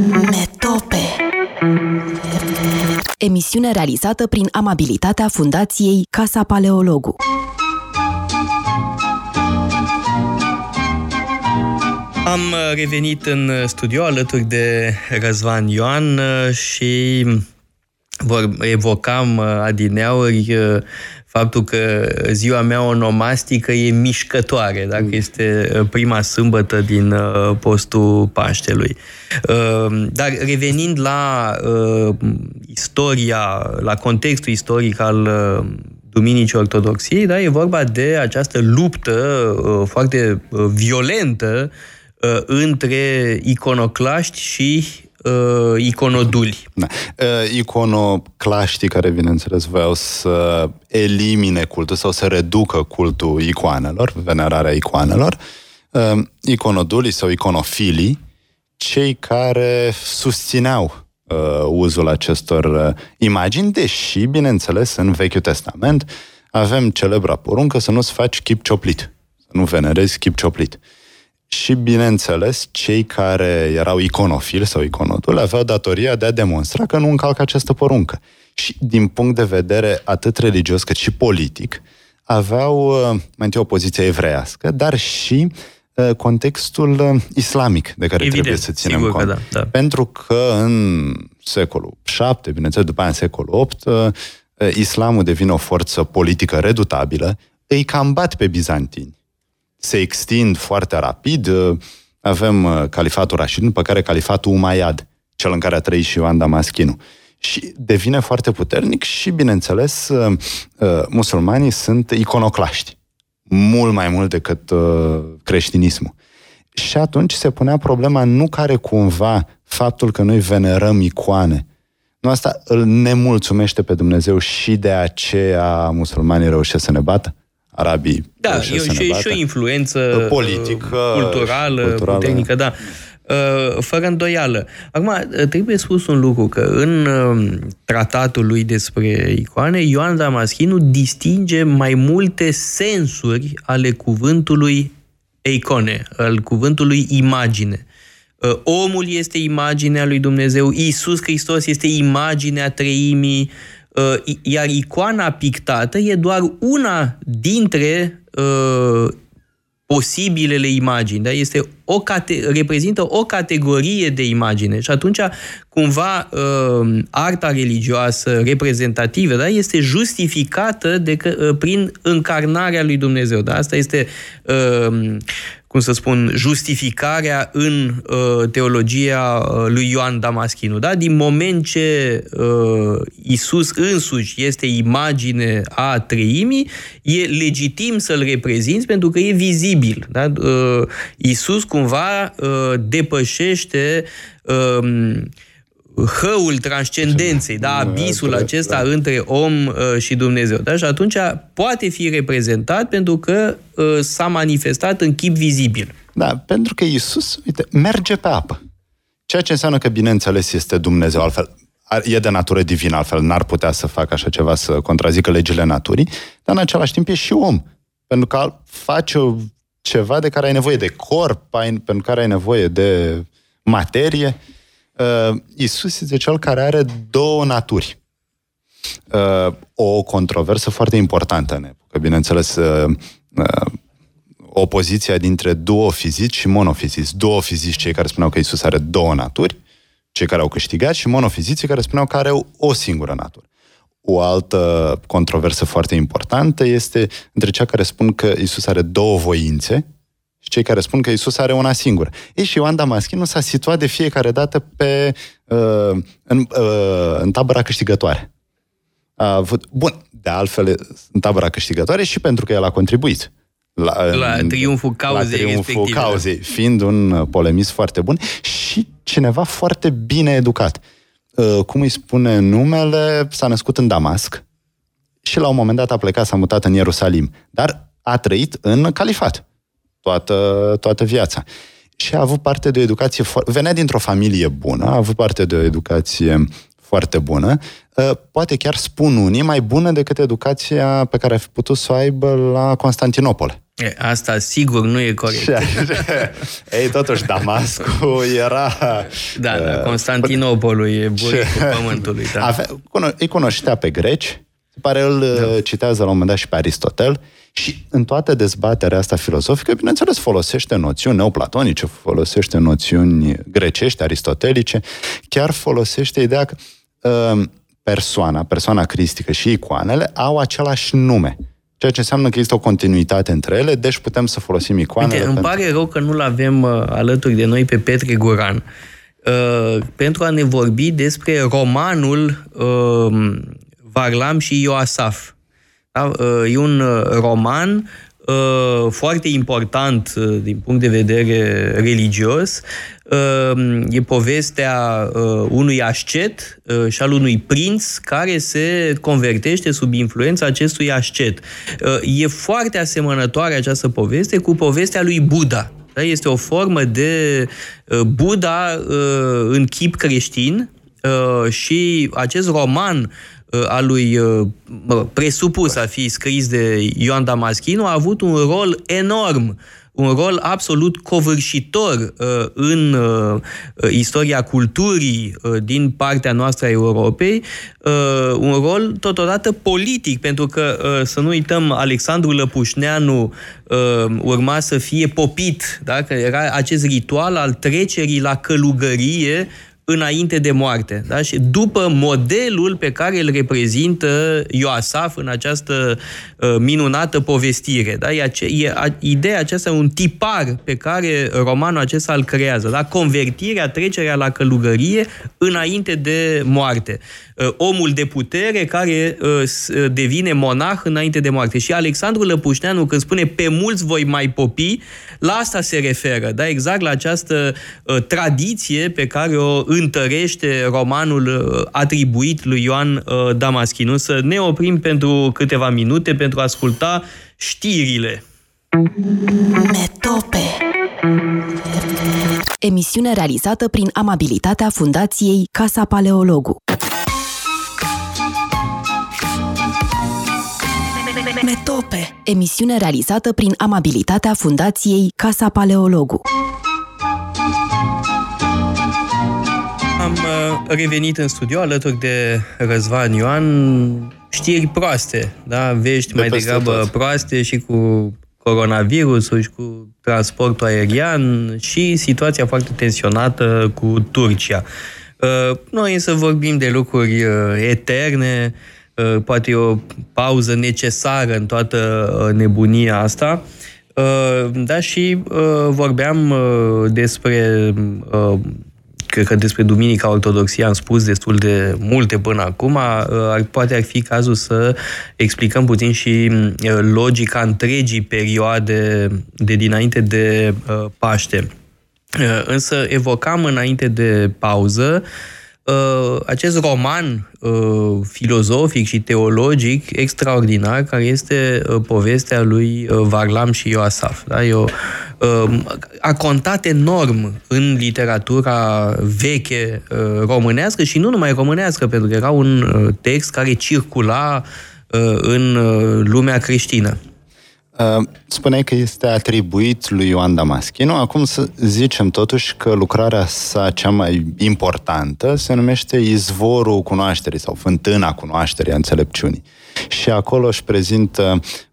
Metope Emisiune realizată prin amabilitatea Fundației Casa Paleologu. Am revenit în studio alături de Răzvan Ioan și vor, evocam adineauri faptul că ziua mea onomastică e mișcătoare, dacă mm. este uh, prima sâmbătă din uh, postul Paștelui. Uh, dar revenind la istoria, la contextul istoric al Duminicii Ortodoxiei, da, e vorba de această luptă foarte violentă între iconoclaști și uh, iconoduli. Da. Uh, iconoclaștii care, bineînțeles, vreau să elimine cultul sau să reducă cultul icoanelor, venerarea icoanelor, uh, iconodulii sau iconofilii, cei care susțineau uh, uzul acestor uh, imagini, deși, bineînțeles, în Vechiul Testament avem celebra poruncă să nu-ți faci chip cioplit, să nu venerezi chip cioplit. Uh, și, bineînțeles, cei care erau iconofili sau iconodul aveau datoria de a demonstra că nu încalcă această poruncă. Și, din punct de vedere atât religios cât și politic, aveau uh, mai întâi o poziție evreiască, dar și uh, contextul uh, islamic de care Evident, trebuie să ținem cont. Că da, da. Pentru că în secolul 7, bineînțeles, după aia în secolul 8, islamul devine o forță politică redutabilă, îi cam bat pe bizantini se extind foarte rapid. Uh, avem uh, califatul Rashid, după care califatul Umayyad, cel în care a trăit și Ioan Damaschinu. Și devine foarte puternic și, bineînțeles, uh, musulmanii sunt iconoclaști. Mult mai mult decât creștinismul. Și atunci se punea problema nu care cumva faptul că noi venerăm icoane, nu asta îl nemulțumește pe Dumnezeu și de aceea musulmanii reușesc să ne bată? Arabii. Da, e și, și o influență uh, politică, culturală, culturală, puternică, da. Uh, fără îndoială. Acum, uh, trebuie spus un lucru, că în tratatul lui despre icoane, Ioan Damaschinu distinge mai multe sensuri ale cuvântului icone, al cuvântului imagine. Omul este imaginea lui Dumnezeu, Isus Hristos este imaginea treimii, Uh, iar icoana pictată e doar una dintre uh, posibilele imagini. Da? Este o cate- reprezintă o categorie de imagine și atunci cumva uh, arta religioasă reprezentativă da? este justificată de că, uh, prin încarnarea lui Dumnezeu. Da? Asta este uh, cum să spun, justificarea în uh, teologia uh, lui Ioan Damaschinu. Da? Din moment ce uh, Isus însuși este imagine a treimii, e legitim să-l reprezinți pentru că e vizibil. Da? Uh, Isus cumva uh, depășește uh, hăul transcendenței, da, abisul acesta între om uh, și Dumnezeu. Da? Și atunci poate fi reprezentat pentru că uh, s-a manifestat în chip vizibil. Da, pentru că Isus, uite, merge pe apă. Ceea ce înseamnă că, bineînțeles, este Dumnezeu, altfel e de natură divină, altfel n-ar putea să facă așa ceva, să contrazică legile naturii, dar în același timp e și om. Pentru că face ceva de care ai nevoie de corp, ai, pentru care ai nevoie de materie uh, Isus este cel care are două naturi. Uh, o controversă foarte importantă în epocă. Bineînțeles, uh, uh, opoziția dintre duofizici și monofizici. Duofizici, cei care spuneau că Isus are două naturi, cei care au câștigat, și monofiziții care spuneau că are o singură natură. O altă controversă foarte importantă este între cea care spun că Isus are două voințe și cei care spun că Isus are una singură. Ei, și Ioan Damaschinu s-a situat de fiecare dată pe, uh, în, uh, în tabăra câștigătoare. A avut, bun, de altfel, în tabăra câștigătoare și pentru că el a contribuit. La, la triumful cauzei la triumful cauzei, fiind un polemist foarte bun și cineva foarte bine educat. Uh, cum îi spune numele, s-a născut în Damasc și la un moment dat a plecat, s-a mutat în Ierusalim, dar a trăit în califat toată, toată viața. Și a avut parte de o educație, venea dintr-o familie bună, a avut parte de o educație foarte bună, uh, poate chiar spun unii, mai bună decât educația pe care a fi putut să o aibă la Constantinopol. E, asta sigur nu e corect. Ei, totuși, Damascul era... Da, da, uh, Constantinopolul e buricul pământului. Da. Avea, îi cunoștea pe greci, se pare el da. Uh, citează la un moment dat și pe Aristotel, și în toată dezbaterea asta filozofică, bineînțeles, folosește noțiuni neoplatonice, folosește noțiuni grecești, aristotelice, chiar folosește ideea că uh, persoana, persoana cristică și icoanele au același nume. Ceea ce înseamnă că există o continuitate între ele, deci putem să folosim icoanele. Uite, îmi pentru... pare rău că nu-l avem uh, alături de noi pe Petre Guran, uh, pentru a ne vorbi despre romanul uh, Varlam și Ioasaf. Da? Uh, e un uh, roman uh, foarte important din punct de vedere religios. E povestea unui ascet și al unui prinț care se convertește sub influența acestui ascet. E foarte asemănătoare această poveste cu povestea lui Buddha. Da? Este o formă de Buddha în chip creștin și acest roman Uh, a lui uh, presupus a fi scris de Ioan Damaschino a avut un rol enorm un rol absolut covârșitor uh, în uh, istoria culturii uh, din partea noastră a Europei, uh, un rol totodată politic, pentru că, uh, să nu uităm, Alexandru Lăpușneanu uh, urma să fie popit, da? că era acest ritual al trecerii la călugărie înainte de moarte. Da? Și după modelul pe care îl reprezintă Ioasaf în această uh, minunată povestire. Da? E, ace- e a, ideea aceasta, un tipar pe care romanul acesta îl creează. Da? Convertirea, trecerea la călugărie înainte de moarte. Uh, omul de putere care uh, uh, devine monah înainte de moarte. Și Alexandru Lăpușneanu, când spune pe mulți voi mai popi, la asta se referă, da? exact la această tradiție pe care o întărește romanul atribuit lui Ioan Damaschinu. Să ne oprim pentru câteva minute pentru a asculta știrile. Metope Emisiune realizată prin amabilitatea Fundației Casa Paleologu. Metope. Emisiune realizată prin amabilitatea Fundației Casa Paleologu. Am uh, revenit în studio alături de Răzvan Ioan. Știri proaste, da? Vești de mai degrabă tot. proaste și cu coronavirusul și cu transportul aerian și situația foarte tensionată cu Turcia. Uh, noi însă vorbim de lucruri uh, eterne, Uh, poate e o pauză necesară în toată uh, nebunia asta. Da, și vorbeam despre cred că despre Duminica Ortodoxie am spus destul de multe până acum, ar, poate ar fi cazul să explicăm puțin și logica întregii perioade de dinainte de Paște. Însă evocam înainte de pauză uh, acest roman uh, filozofic și teologic extraordinar, care este uh, povestea lui uh, Varlam și Ioasaf. Da? Eu, uh, a contat enorm în literatura veche uh, românească și nu numai românească, pentru că era un uh, text care circula uh, în uh, lumea creștină. Uh, spuneai că este atribuit lui Ioan Damaschinu. Acum să zicem totuși că lucrarea sa cea mai importantă se numește Izvorul cunoașterii sau Fântâna cunoașterii a înțelepciunii. Și acolo își prezintă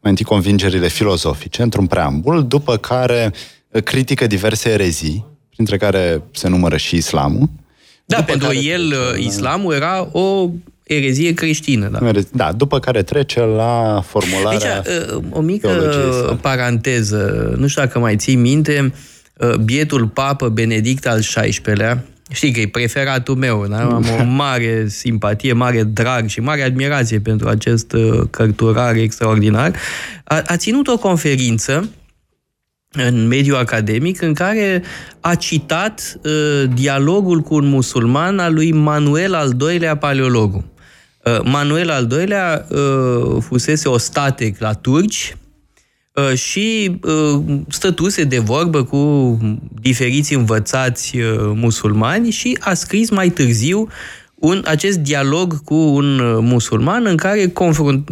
mai întâi convingerile filozofice într-un preambul, după care critică diverse erezii, printre care se numără și islamul. Da, pentru care... el islamul era o erezie creștină. Da, da după care trece la formularea Deci, o mică paranteză, nu știu dacă mai ții minte, uh, bietul papă Benedict al XVI-lea, Știi că e preferatul meu, da? am o mare simpatie, mare drag și mare admirație pentru acest uh, cărturar extraordinar. A, a ținut o conferință în mediul academic în care a citat uh, dialogul cu un musulman al lui Manuel al II-lea paleologul. Uh, Manuel al II-lea uh, fusese ostatec la turci uh, și stătuse de vorbă cu diferiți învățați musulmani și a scris mai târziu un, acest dialog cu un musulman în care confrunt,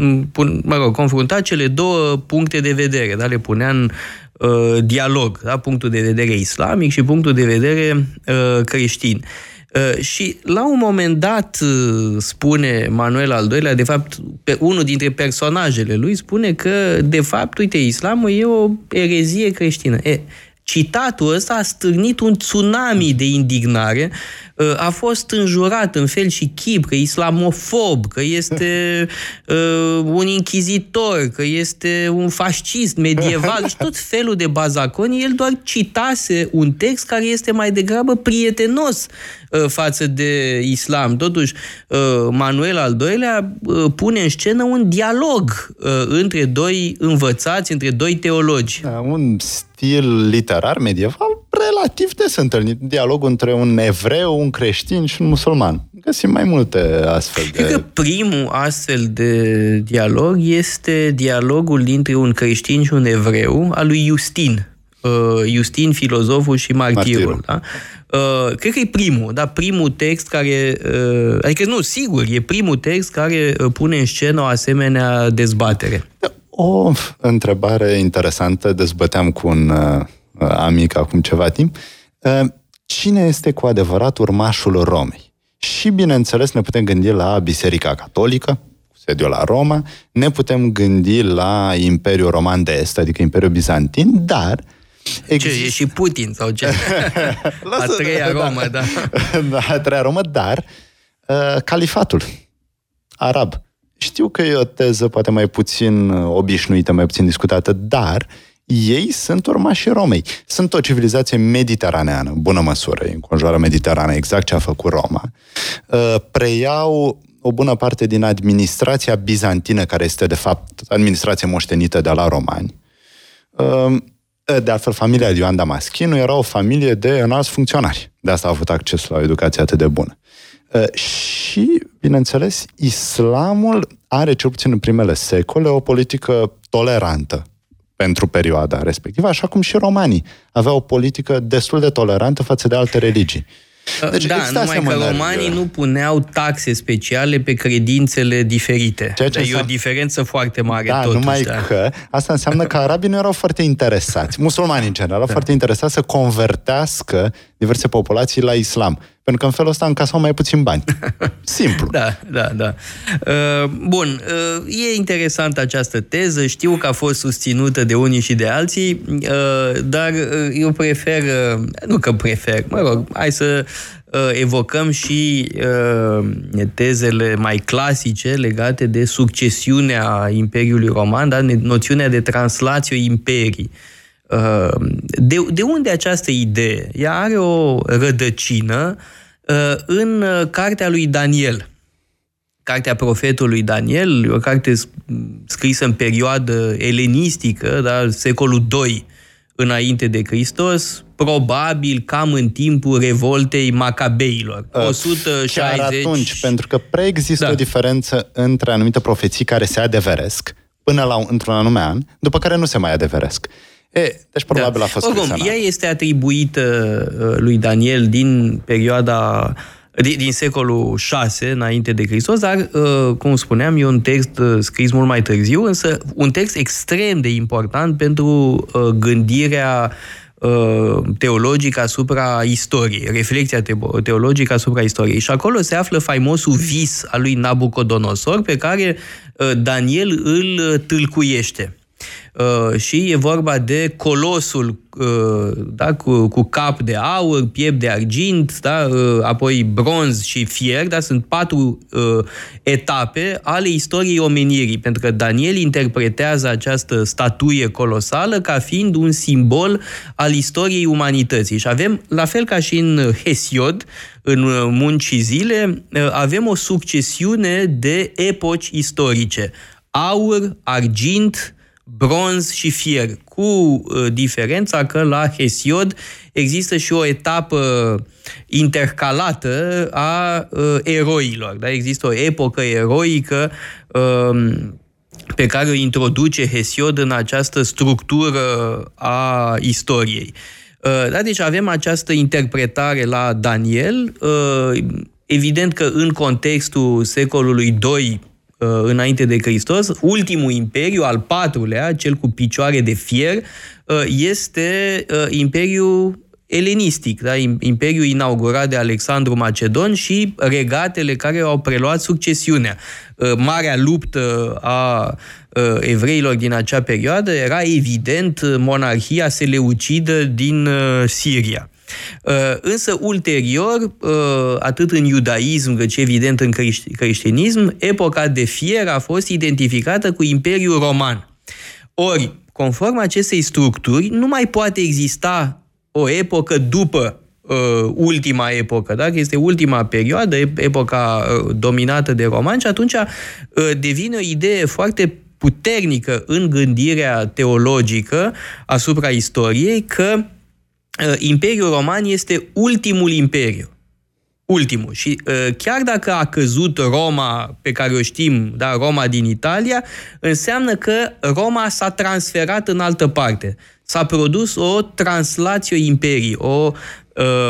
mă rog, confrunta cele două puncte de vedere, da? le punea în uh, dialog, da? punctul de vedere islamic și punctul de vedere uh, creștin. Uh, Uh, și la un moment dat uh, spune Manuel al II-lea, de fapt, pe unul dintre personajele lui spune că, de fapt, uite, islamul e o erezie creștină. E, citatul ăsta a stârnit un tsunami de indignare Uh, a fost înjurat în fel și chip că e islamofob, că este uh, un inchizitor, că este un fascist medieval și tot felul de bazaconi. El doar citase un text care este mai degrabă prietenos uh, față de islam. Totuși, uh, Manuel al II-lea uh, pune în scenă un dialog uh, între doi învățați, între doi teologi. Da, un stil literar medieval relativ des întâlnit. Dialogul între un evreu, un creștin și un musulman. Găsim mai multe astfel de... Cred că primul astfel de dialog este dialogul dintre un creștin și un evreu, al lui Justin. Uh, Justin, filozoful și martirul. martirul. Da? Uh, cred că e primul, da? primul text care, uh, adică nu, sigur, e primul text care pune în scenă o asemenea dezbatere. O întrebare interesantă, dezbăteam cu un amic acum ceva timp. Cine este cu adevărat urmașul Romei? Și, bineînțeles, ne putem gândi la Biserica Catolică, sediul la Roma, ne putem gândi la Imperiul Roman de Est, adică Imperiul Bizantin, dar Există... Ce, e și Putin sau ce? a treia da. Romă, da. da. a treia Romă, dar uh, califatul arab. Știu că e o teză poate mai puțin obișnuită, mai puțin discutată, dar ei sunt urmașii Romei. Sunt o civilizație mediteraneană, bună măsură, înconjoară Mediterana, exact ce a făcut Roma. Uh, preiau o bună parte din administrația bizantină, care este, de fapt, administrație moștenită de la romani. Uh, de altfel, familia Ioan Damaschinu era o familie de înalți funcționari. De asta a avut acces la o educație atât de bună. Uh, și, bineînțeles, islamul are, cel puțin în primele secole, o politică tolerantă pentru perioada respectivă, așa cum și romanii aveau o politică destul de tolerantă față de alte religii. Deci da, numai că romanii nu puneau taxe speciale pe credințele diferite. Ceea ce e o diferență foarte mare da, totuși. numai da. că asta înseamnă că arabii nu erau foarte interesați, musulmanii în general, erau da. foarte interesați să convertească diverse populații la islam. Pentru că în felul ăsta încasau mai puțin bani. Simplu. Da, da, da. Uh, bun, uh, e interesantă această teză, știu că a fost susținută de unii și de alții, uh, dar eu prefer, nu că prefer, mă rog, hai să evocăm și tezele mai clasice legate de succesiunea Imperiului Roman, da? noțiunea de translație imperii. De, de unde această idee? Ea are o rădăcină în cartea lui Daniel. Cartea profetului Daniel, o carte scrisă în perioadă elenistică, da, secolul II înainte de Hristos, probabil cam în timpul revoltei Macabeilor. 160... Chiar atunci, pentru că preexistă da. o diferență între anumite profeții care se adeveresc până la într-un anume an, după care nu se mai adeveresc. E, deci probabil da. a fost Oricum, ea este atribuită uh, lui Daniel din perioada din, din secolul 6 înainte de Hristos, dar, uh, cum spuneam, e un text uh, scris mult mai târziu, însă un text extrem de important pentru gândirea teologică asupra istoriei, reflexia teologică asupra istoriei. Și acolo se află faimosul vis al lui Nabucodonosor, pe care Daniel îl tâlcuiește. Uh, și e vorba de colosul uh, da, cu, cu cap de aur, piept de argint, da, uh, apoi bronz și fier, da, sunt patru uh, etape ale istoriei omenirii, pentru că Daniel interpretează această statuie colosală ca fiind un simbol al istoriei umanității. Și avem, la fel ca și în Hesiod, în munci și zile, avem o succesiune de epoci istorice. Aur, argint, bronz și fier, cu uh, diferența că la Hesiod există și o etapă intercalată a uh, eroilor. Da? Există o epocă eroică uh, pe care o introduce Hesiod în această structură a istoriei. Uh, da, deci avem această interpretare la Daniel. Uh, evident că în contextul secolului II Uh, înainte de Hristos, ultimul imperiu, al patrulea, cel cu picioare de fier, uh, este uh, imperiul elenistic, da? imperiul inaugurat de Alexandru Macedon și regatele care au preluat succesiunea. Marea luptă a evreilor din acea perioadă era evident monarhia seleucidă din Siria. Uh, însă, ulterior, uh, atât în iudaism, cât și evident în creștinism, epoca de fier a fost identificată cu Imperiul Roman. Ori, conform acestei structuri, nu mai poate exista o epocă după uh, ultima epocă, da? este ultima perioadă, epoca uh, dominată de romani și atunci uh, devine o idee foarte puternică în gândirea teologică asupra istoriei că Uh, Imperiul Roman este ultimul imperiu. Ultimul. Și uh, chiar dacă a căzut Roma, pe care o știm, da, Roma din Italia, înseamnă că Roma s-a transferat în altă parte. S-a produs o translație imperii, o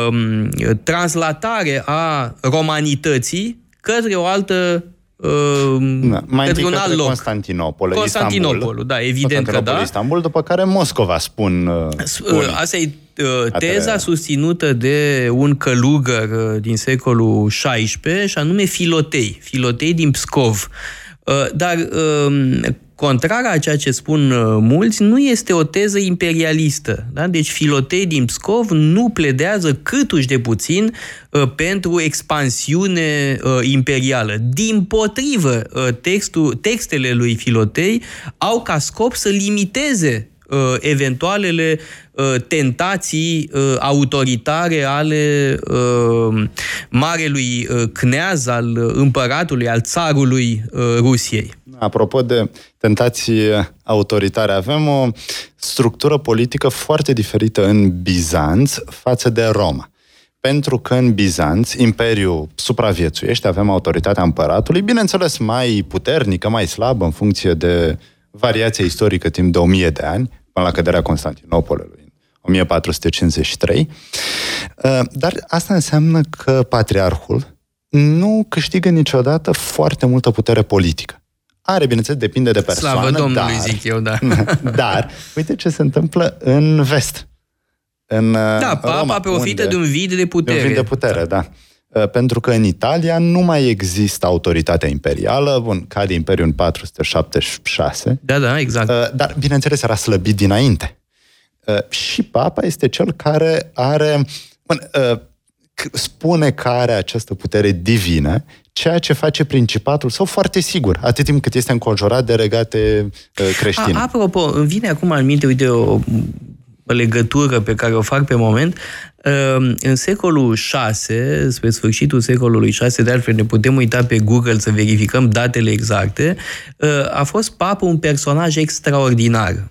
um, translatare a romanității către o altă Uh, da, mai întâi un alt loc. Constantinopol, Constantinopolul, da, evident că da. Istanbul, după care Moscova, spun uh, uh Asta e uh, teza susținută de un călugăr uh, din secolul XVI, și anume Filotei, Filotei din Pscov. Uh, dar uh, contrar a ceea ce spun uh, mulți, nu este o teză imperialistă. Da? Deci Filotei din Pscov nu pledează câtuși de puțin uh, pentru expansiune uh, imperială. Din potrivă, textul, textele lui Filotei au ca scop să limiteze uh, eventualele uh, tentații uh, autoritare ale uh, marelui uh, cneaz al împăratului, al țarului uh, Rusiei. Apropo de tentații autoritare, avem o structură politică foarte diferită în Bizanț față de Roma. Pentru că în Bizanț, Imperiul supraviețuiește, avem autoritatea împăratului, bineînțeles mai puternică, mai slabă în funcție de variația istorică timp de o mie de ani, până la căderea Constantinopolului în 1453. Uh, dar asta înseamnă că patriarhul nu câștigă niciodată foarte multă putere politică. Are, bineînțeles, depinde de persoană. Slavă Domnului, dar, zic eu, da. dar, uite ce se întâmplă în vest. În uh, da, papa Roma, profită unde, de un vid de putere. De un vid de putere, da. Uh, pentru că în Italia nu mai există autoritatea imperială, bun, cade Imperiul în 476. Da, da, exact. Uh, dar, bineînțeles, era slăbit dinainte. Uh, și papa este cel care are, bun, spune că are această putere divină, ceea ce face principatul sau foarte sigur, atât timp cât este înconjurat de regate creștine. A, apropo, îmi vine acum în minte, uite, o legătură pe care o fac pe moment. Uh, în secolul 6, spre sfârșitul secolului 6, de altfel ne putem uita pe Google să verificăm datele exacte, uh, a fost papă un personaj extraordinar,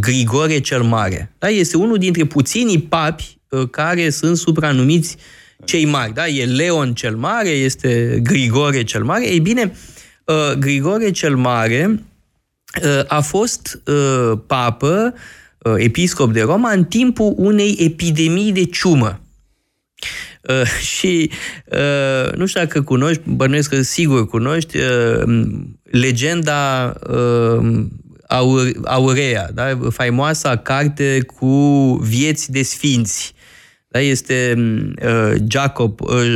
Grigore cel Mare. Da? Este unul dintre puținii papi uh, care sunt supranumiți cei mari. Da? E Leon cel Mare, este Grigore cel Mare. Ei bine, uh, Grigore cel Mare uh, a fost papă, episcop de Roma, în timpul unei epidemii de ciumă. Uh, și uh, nu știu dacă cunoști, bănuiesc că sigur cunoști, uh, legenda uh, Aur, Aurea, da? faimoasa carte cu vieți de sfinți. Da? Este uh, Jacob, uh,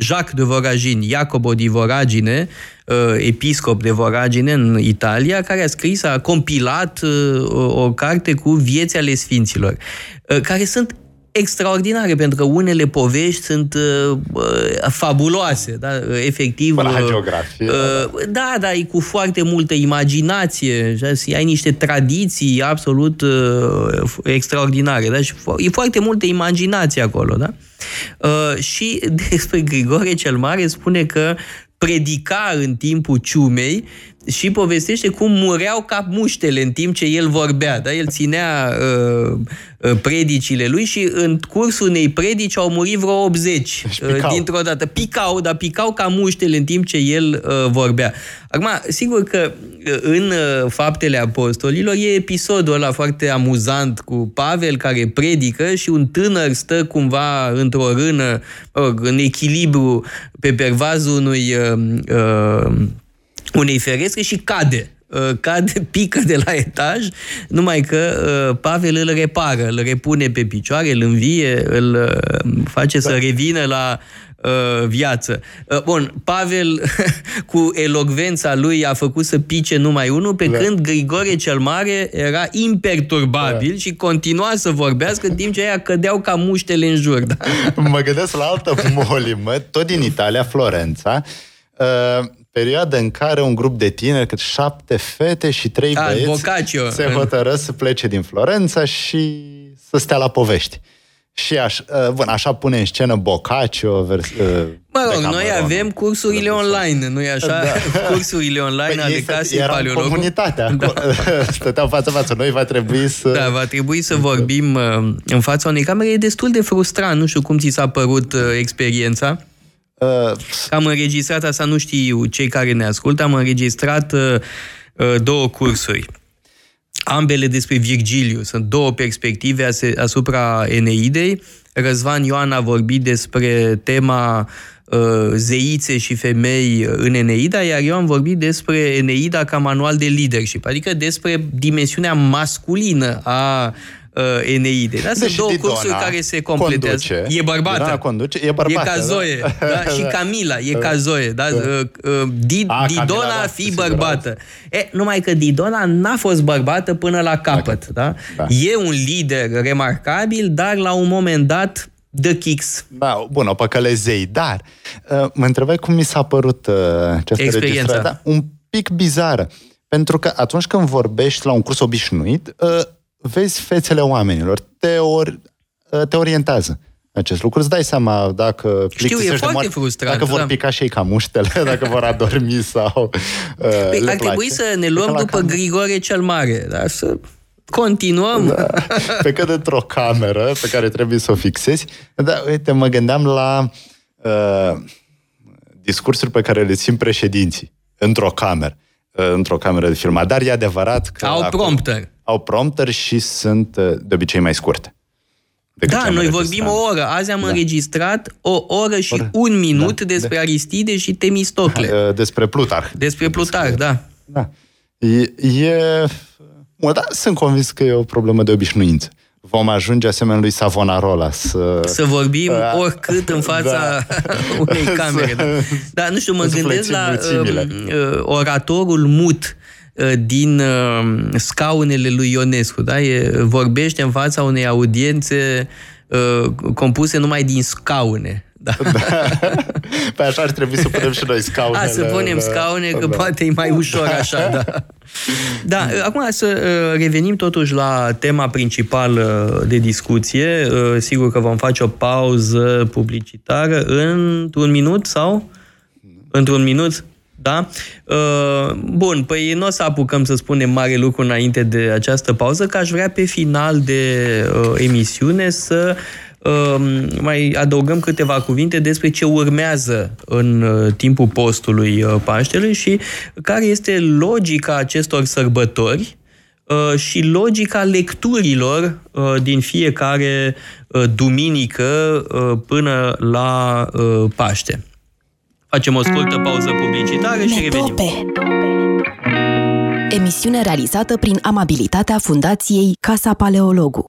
Jacques de Voragine, Jacobo di Voragine, uh, episcop de Voragine în Italia, care a scris, a compilat uh, o, o carte cu vieți ale sfinților, uh, care sunt extraordinare, pentru că unele povești sunt uh, uh fabuloase, da? efectiv. Până la uh, geografie. Uh, da, da, e cu foarte multă imaginație, da? ai niște tradiții absolut uh, extraordinare, da? și e foarte multă imaginație acolo, da? Uh, și despre Grigore cel Mare spune că predica în timpul ciumei și povestește cum mureau ca muștele în timp ce el vorbea. Da? El ținea uh, uh predicile lui și în cursul unei predici au murit vreo 80 uh, dintr-o dată. Picau, dar picau ca muștele în timp ce el uh, vorbea. Acum, sigur că uh, în uh, Faptele Apostolilor e episodul ăla foarte amuzant cu Pavel care predică și un tânăr stă cumva într-o rână, uh, în echilibru pe pervazul unui uh, uh, unei ferestre și cade uh, cade, pică de la etaj, numai că uh, Pavel îl repară, îl repune pe picioare, îl învie, îl uh, face să revină la viață. Bun, Pavel cu elogvența lui a făcut să pice numai unul, pe da. când Grigore cel Mare era imperturbabil da. și continua să vorbească în timp ce aia cădeau ca muștele în jur. Da? Mă gândesc la altă molimă, tot din Italia, Florența, perioadă în care un grup de tineri, cât șapte fete și trei A, băieți, Boccaccio. se hotără să plece din Florența și să stea la povești. Și aș, uh, bun, așa pune în scenă Boccaccio. Vers, uh, mă rog, noi avem cursurile online, nu-i așa? Da. Cursurile online păi ale casei paleologului. comunitatea, da. stăteau față-față. Noi va trebui să... Da, va trebui să vorbim uh, în fața unei camere. E destul de frustrant, nu știu cum ți s-a părut experiența. Uh, am înregistrat, asta nu știu cei care ne ascultă, am înregistrat uh, uh, două cursuri. Ambele despre Virgiliu. Sunt două perspective asupra Eneidei. Răzvan Ioan a vorbit despre tema uh, zeițe și femei în Eneida, iar eu am vorbit despre Eneida ca manual de leadership, adică despre dimensiunea masculină a uh, Eneide. Da? Sunt deci două Didona cursuri care se completează. Conduce, e bărbată. Conduce, e bărbată. E ca Zoe. Da? da? Și Camila e ca Zoe. Da? Uh, uh, Did, A, Didona Camila, da, fi bărbată. E, numai că Didona n-a fost bărbată până la capăt. Da? Da? E un lider remarcabil, dar la un moment dat The Kicks. Da, bun, o păcălezei, dar uh, mă întrebai cum mi s-a părut uh, această Experiența. Da, un pic bizară. Pentru că atunci când vorbești la un curs obișnuit, uh, vezi fețele oamenilor, te, or, te orientează acest lucru. Îți dai seama dacă Știu, e foarte moarte, frustrant. Dacă vor da. pica și ei ca muștele, dacă vor adormi sau uh, păi, Ar trebui să ne luăm după cam... Grigore cel Mare, da? să continuăm. Da. Pe cât într-o cameră pe care trebuie să o fixezi. Da, uite, mă gândeam la uh, discursuri pe care le țin președinții într-o cameră. Uh, într-o cameră de filmat. Dar e adevărat că... Au prompter au prompter și sunt uh, de obicei mai scurte. Da, noi vorbim o oră. Azi am da. înregistrat o oră și oră. un minut da. despre da. Aristide și Temistocle. Uh, despre Plutarh. Despre Plutarh, da. Da. E, e... Mă, da, sunt convins că e o problemă de obișnuință. Vom ajunge asemenea lui Savonarola să... Să vorbim uh, oricât în fața da. unei camere. Da. Dar nu știu, mă gândesc la uh, oratorul mut Uh, din uh, scaunele lui Ionescu. Da? E, vorbește în fața unei audiențe uh, compuse numai din scaune. Da. Pe așa ar trebui să punem și noi scaune. A, să punem scaune, că da. poate e mai ușor așa, da. Da, acum să uh, revenim totuși la tema principală de discuție. Uh, sigur că vom face o pauză publicitară într-un minut sau? Într-un minut? Da? Uh, bun, păi nu o să apucăm să spunem mare lucru înainte de această pauză, că aș vrea pe final de emisiune să mai adăugăm câteva cuvinte despre ce urmează în uh, timpul postului uh, Paștelui și care este logica acestor sărbători uh, și logica lecturilor din fiecare duminică până la Paște. Facem o scurtă pauză publicitară și revenim. Emisiune realizată prin amabilitatea Fundației Casa Paleologu.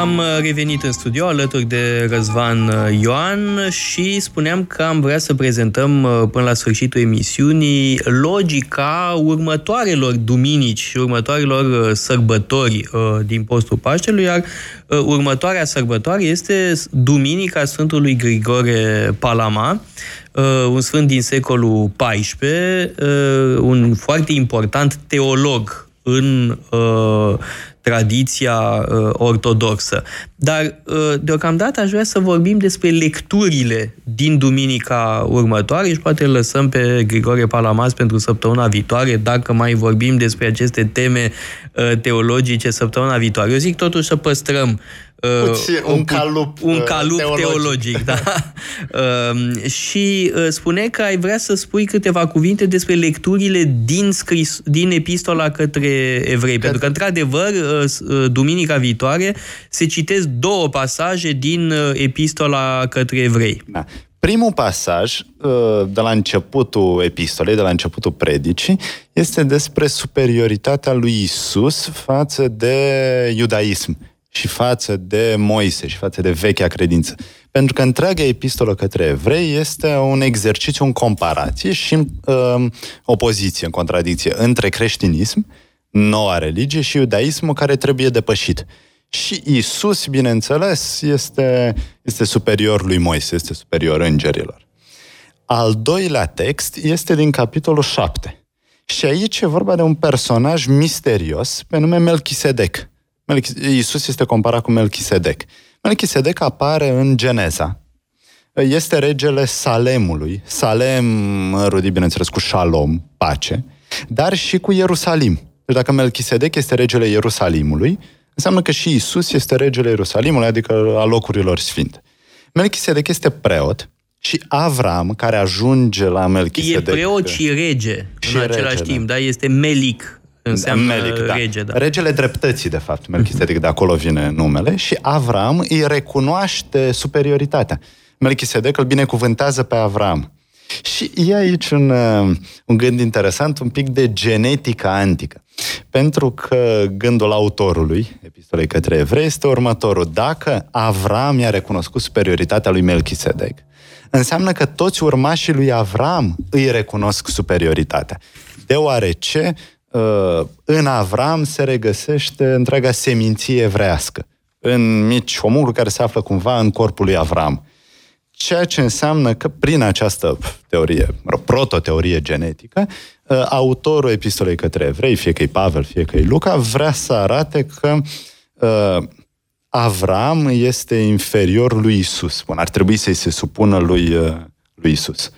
Am uh, revenit în studio alături de Răzvan uh, Ioan și spuneam că am vrea să prezentăm uh, până la sfârșitul emisiunii logica următoarelor duminici și următoarelor sărbători din postul Paștelui, iar următoarea sărbătoare este Duminica Sfântului Grigore Palama, un sfânt din secolul XIV, un foarte important teolog în uh, tradiția uh, ortodoxă. Dar, uh, deocamdată, aș vrea să vorbim despre lecturile din duminica următoare și poate lăsăm pe Grigore Palamas pentru săptămâna viitoare, dacă mai vorbim despre aceste teme uh, teologice săptămâna viitoare. Eu zic totuși să păstrăm Uh, Puțin, un, un calup, un uh, calup teologic. teologic da. uh, și uh, spune că ai vrea să spui câteva cuvinte despre lecturile din, scris, din epistola către evrei, că... pentru că, într-adevăr, uh, uh, duminica viitoare se citesc două pasaje din uh, epistola către evrei. Da. Primul pasaj, uh, de la începutul epistolei, de la începutul predicii, este despre superioritatea lui Isus față de iudaism și față de Moise și față de vechea credință. Pentru că întreaga epistolă către evrei este un exercițiu în comparație și în uh, opoziție, în contradicție între creștinism, noua religie, și iudaismul care trebuie depășit. Și Isus, bineînțeles, este, este superior lui Moise, este superior îngerilor. Al doilea text este din capitolul 7. Și aici e vorba de un personaj misterios pe nume Melchisedec Iisus este comparat cu Melchisedec. Melchisedec apare în Geneza. Este regele Salemului. Salem, rudit, bineînțeles, cu Shalom, pace, dar și cu Ierusalim. Deci dacă Melchisedec este regele Ierusalimului, înseamnă că și Isus este regele Ierusalimului, adică a locurilor sfinte. Melchisedec este preot și Avram, care ajunge la Melchisedec... E preot și rege și în același rege, timp, da? da? Este Melic înseamnă Melic, da. rege, da. Regele dreptății, de fapt, Melchisedec, de acolo vine numele, și Avram îi recunoaște superioritatea. Melchisedec îl binecuvântează pe Avram. Și e aici un, uh, un gând interesant, un pic de genetică antică. Pentru că gândul autorului, epistolei către evrei, este următorul. Dacă Avram i-a recunoscut superioritatea lui Melchisedec, înseamnă că toți urmașii lui Avram îi recunosc superioritatea. Deoarece Uh, în Avram se regăsește întreaga seminție evrească, în mici omul care se află cumva în corpul lui Avram. Ceea ce înseamnă că prin această teorie, prototeorie genetică, uh, autorul epistolei către evrei, fie că e Pavel, fie că e Luca, vrea să arate că uh, Avram este inferior lui Isus. Bun, ar trebui să-i se supună lui, lui Isus.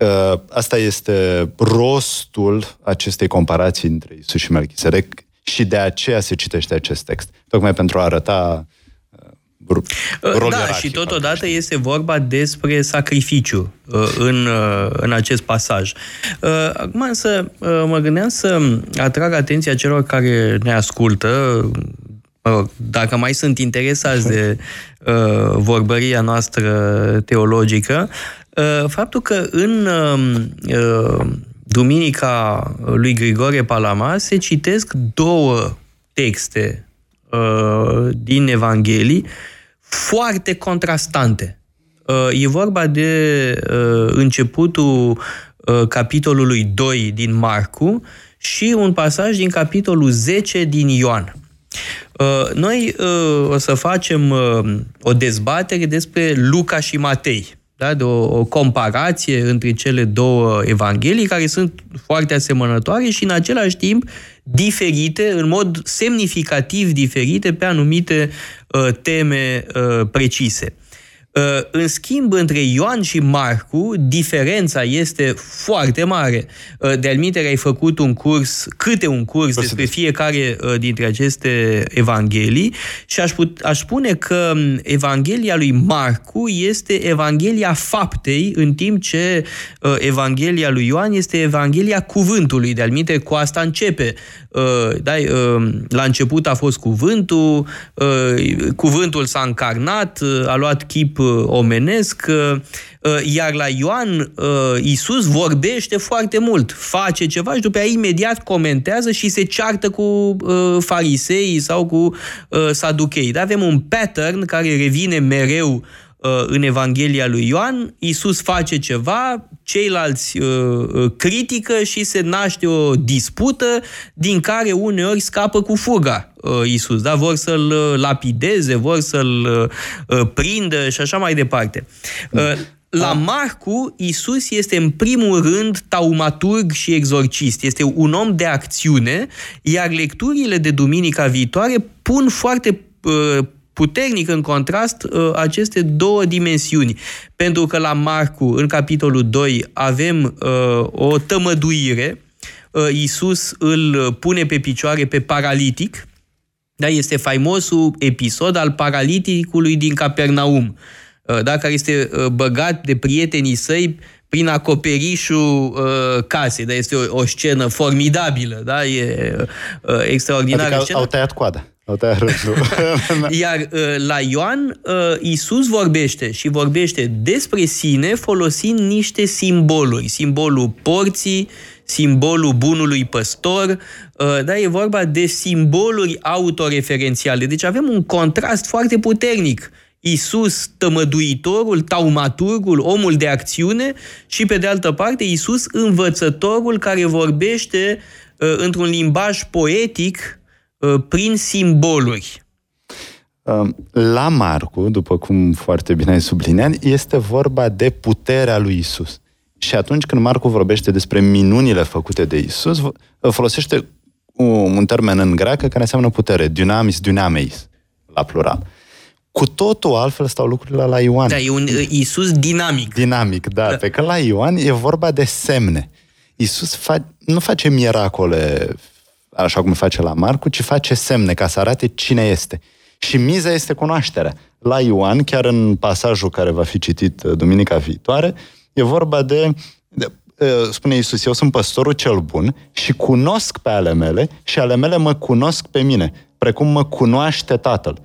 Uh, asta este rostul acestei comparații între Isus și Melchisedec și de aceea se citește acest text. Tocmai pentru a arăta uh, uh, da, și totodată este vorba despre sacrificiu în, în acest pasaj. Acum însă mă gândeam să atrag atenția celor care ne ascultă, dacă mai sunt interesați de vorbăria noastră teologică, Uh, faptul că în um, uh, Duminica lui Grigore Palama se citesc două texte uh, din Evanghelii foarte contrastante. E vorba de începutul capitolului 2 din Marcu și un pasaj din capitolul 10 din Ioan. Uh, noi uh, o să facem uh, o dezbatere despre Luca și Matei. Da? De o, o comparație între cele două evanghelii care sunt foarte asemănătoare și în același timp diferite, în mod semnificativ diferite pe anumite uh, teme uh, precise. Uh, în schimb, între Ioan și Marcu, diferența este foarte mare. Uh, de alminte, ai făcut un curs, câte un curs despre fiecare uh, dintre aceste evanghelii și aș, put, aș spune că um, Evanghelia lui Marcu este Evanghelia faptei, în timp ce Evanghelia lui Ioan este Evanghelia cuvântului. De alminte, cu asta începe Uh, da, uh, la început a fost cuvântul, uh, cuvântul s-a încarnat, a luat chip omenesc, iar la Ioan Isus vorbește foarte mult, face ceva și după aia imediat comentează și se ceartă cu farisei sau cu saduchei. Da? Avem un pattern care revine mereu Uh, în Evanghelia lui Ioan, Isus face ceva, ceilalți uh, uh, critică și se naște o dispută din care uneori scapă cu fuga Isus, da? vor să-l lapideze, vor să-l prindă și așa mai departe. La Marcu, Isus este în primul rând taumaturg și exorcist. Este un om de acțiune, iar lecturile de duminica viitoare pun foarte puternic în contrast uh, aceste două dimensiuni. Pentru că la Marcu, în capitolul 2, avem uh, o tămăduire, uh, Iisus îl pune pe picioare pe paralitic, da, este faimosul episod al paraliticului din Capernaum, da, care este băgat de prietenii săi prin acoperișul uh, casei. Da, este o, o scenă formidabilă, da, e uh, extraordinară adică au, au tăiat coada. Iar uh, la Ioan, uh, Isus vorbește și vorbește despre sine folosind niște simboluri. Simbolul porții, simbolul bunului păstor, uh, da, e vorba de simboluri autoreferențiale. Deci avem un contrast foarte puternic. Isus, tămăduitorul, taumaturgul, omul de acțiune și, pe de altă parte, Isus, învățătorul care vorbește uh, într-un limbaj poetic Uh, prin simboluri. Um, la Marcu, după cum foarte bine ai subliniat, este vorba de puterea lui Isus. Și atunci când Marcu vorbește despre minunile făcute de Isus, folosește un termen în greacă care înseamnă putere, dynamis, dynameis, la plural. Cu totul altfel stau lucrurile la Ioan. Da, e un uh, Isus dinamic. Dinamic, da. da. Pe că la Ioan e vorba de semne. Isus fa- nu face miracole așa cum face la Marcu, ci face semne ca să arate cine este. Și miza este cunoașterea. La Ioan, chiar în pasajul care va fi citit uh, duminica viitoare, e vorba de, de uh, spune Iisus, eu sunt păstorul cel bun și cunosc pe ale mele și ale mele mă cunosc pe mine, precum mă cunoaște Tatăl.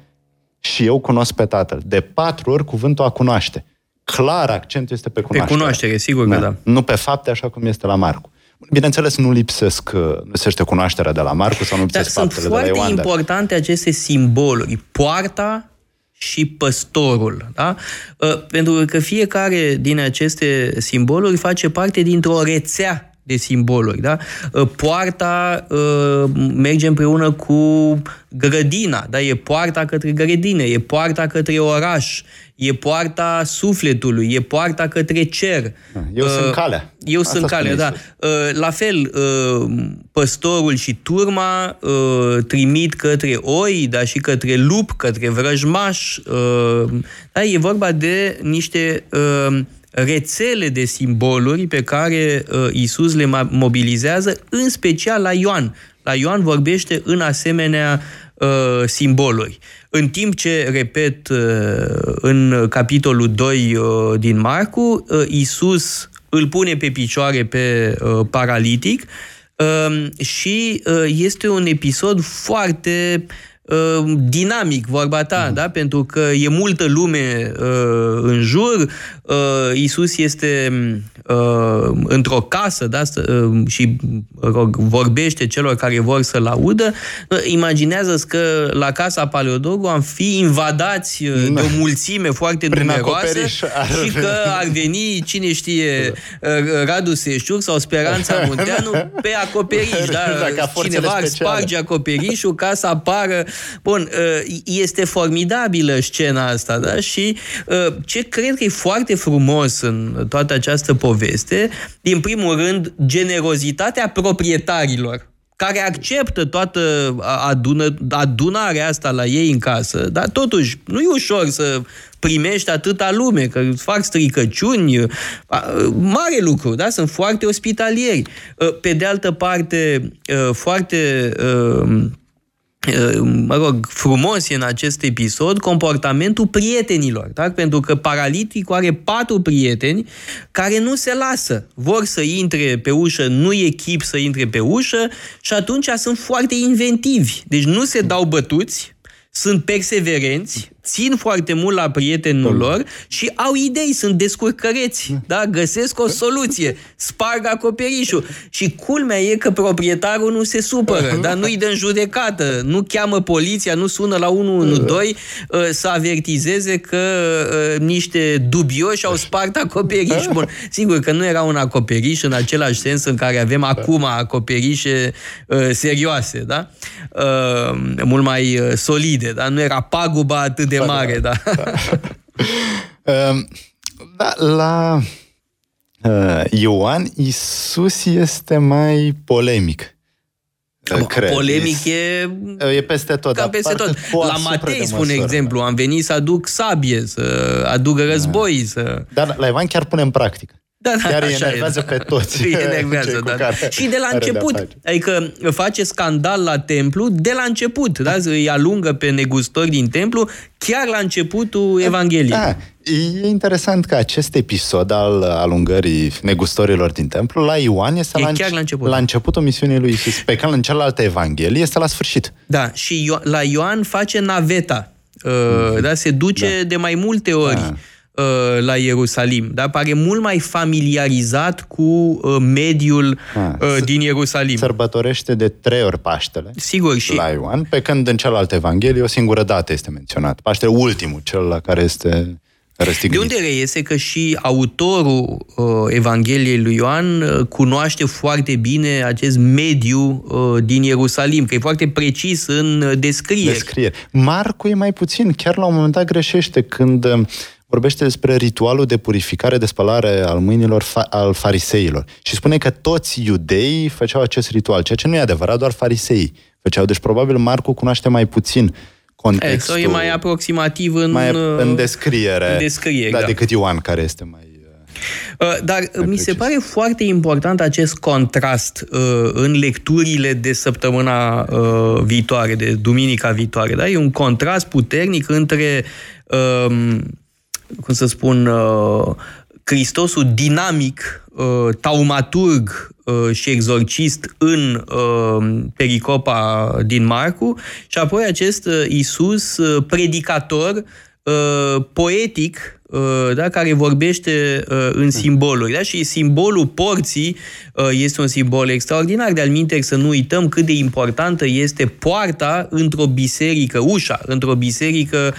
Și eu cunosc pe Tatăl. De patru ori cuvântul a cunoaște. Clar accentul este pe cunoaștere. Pe cunoaștere, sigur da. că da. Nu pe fapte, așa cum este la Marcu. Bineînțeles, nu lipsesc, uh, nu lipsește cunoașterea de la Marcu sau nu lipsesc Dar faptele de la Ioan. sunt foarte importante aceste simboluri. Poarta și păstorul. Da? Uh, pentru că fiecare din aceste simboluri face parte dintr-o rețea de simboluri. Da? Uh, poarta uh, merge împreună cu grădina, da? e poarta către grădină, e poarta către oraș, e poarta sufletului, e poarta către cer. Ah, eu uh, sunt calea. Eu Asta sunt calea, da. Uh, la fel, uh, păstorul și turma uh, trimit către oi, dar și către lup, către vrăjmaș. Uh, da, e vorba de niște uh, rețele de simboluri pe care uh, Isus le mobilizează, în special la Ioan. La Ioan vorbește în asemenea uh, simboluri. În timp ce, repet, uh, în capitolul 2 uh, din Marcu, uh, Isus îl pune pe picioare pe uh, paralitic uh, și uh, este un episod foarte uh, dinamic, vorba ta, mm. da? pentru că e multă lume uh, în jur, uh, Isus este uh, într-o casă da? uh, și rog, vorbește celor care vor să-l audă, uh, imaginează că la casa Paleodogu am fi invadați uh, de o mulțime foarte Prin numeroasă și că ar veni, cine știe, uh, Radu Seșciuc sau Speranța Munteanu pe acoriș. Da? Cineva ar sparge acoperișul ca să apară Bun, uh, este formidabilă scena asta, da? Și uh, ce cred că e foarte frumos în toată această poveste, din primul rând, generozitatea proprietarilor care acceptă toată adună, adunarea asta la ei în casă, dar totuși nu e ușor să primești atâta lume, că îți fac stricăciuni, mare lucru, da? Sunt foarte ospitalieri. Pe de altă parte, foarte mă rog, frumos în acest episod comportamentul prietenilor, da? pentru că paraliticul are patru prieteni care nu se lasă. Vor să intre pe ușă, nu e chip să intre pe ușă și atunci sunt foarte inventivi. Deci nu se dau bătuți, sunt perseverenți, țin foarte mult la prietenul lor și au idei, sunt descurcăreți, da? găsesc o soluție, sparg acoperișul. Și culmea e că proprietarul nu se supără, dar nu-i dă în judecată, nu cheamă poliția, nu sună la 112 uh, să avertizeze că uh, niște dubioși au spart acoperiș. Bun, sigur că nu era un acoperiș în același sens în care avem acum acoperișe uh, serioase, da? mult mai solide, da? Nu era paguba atât de de mare, da. Da, ehm, da la uh, Ioan, Isus este mai polemic. Cred. Polemic e... E peste tot. Ca peste tot. La Matei, spune exemplu, am venit să aduc sabie, să aduc război, da. să... Dar la Ioan chiar punem practică. Da, da, Chiar îi enervează e, pe toți. Îi enervează, da. Care și de la început. De adică face scandal la templu de la început. Da? Îi alungă pe negustori din templu chiar la începutul da, Evangheliei. Da. E interesant că acest episod al alungării negustorilor din templu la Ioan este e la, chiar la, început. la începutul misiunii lui Isus. Pe când în celelalte evanghelii este la sfârșit. Da, și la Ioan face naveta. Uh, mm-hmm. da, se duce da. de mai multe ori. Da Uh, la Ierusalim. Dar pare mult mai familiarizat cu uh, mediul A, uh, din Ierusalim. Sărbătorește de trei ori Paștele. Sigur și... La Ioan, pe când în celelalte evanghelii o singură dată este menționat. Paștele ultimul, cel la care este Răstignit. De unde reiese că și autorul uh, Evangheliei lui Ioan uh, cunoaște foarte bine acest mediu uh, din Ierusalim, că e foarte precis în descriere. descriere. Marcu e mai puțin, chiar la un moment dat greșește când uh, vorbește despre ritualul de purificare, de spălare al mâinilor fa- al fariseilor. Și spune că toți iudeii făceau acest ritual, ceea ce nu e adevărat, doar fariseii făceau. Deci probabil Marcu cunoaște mai puțin contextul. E, sau e mai aproximativ în, mai în descriere, în descriere da, da. decât Ioan, care este mai... Uh, uh, dar mai mi se pare foarte important acest contrast uh, în lecturile de săptămâna uh, viitoare, de duminica viitoare. Da? E un contrast puternic între uh, cum să spun, uh, Hristosul dinamic, uh, taumaturg uh, și exorcist în pericopa din Marcu. Și apoi acest Isus predicator poetic Uh, da, care vorbește uh, în simboluri. Da? Și simbolul porții uh, este un simbol extraordinar. De alminte, să nu uităm cât de importantă este poarta într-o biserică, ușa, într-o biserică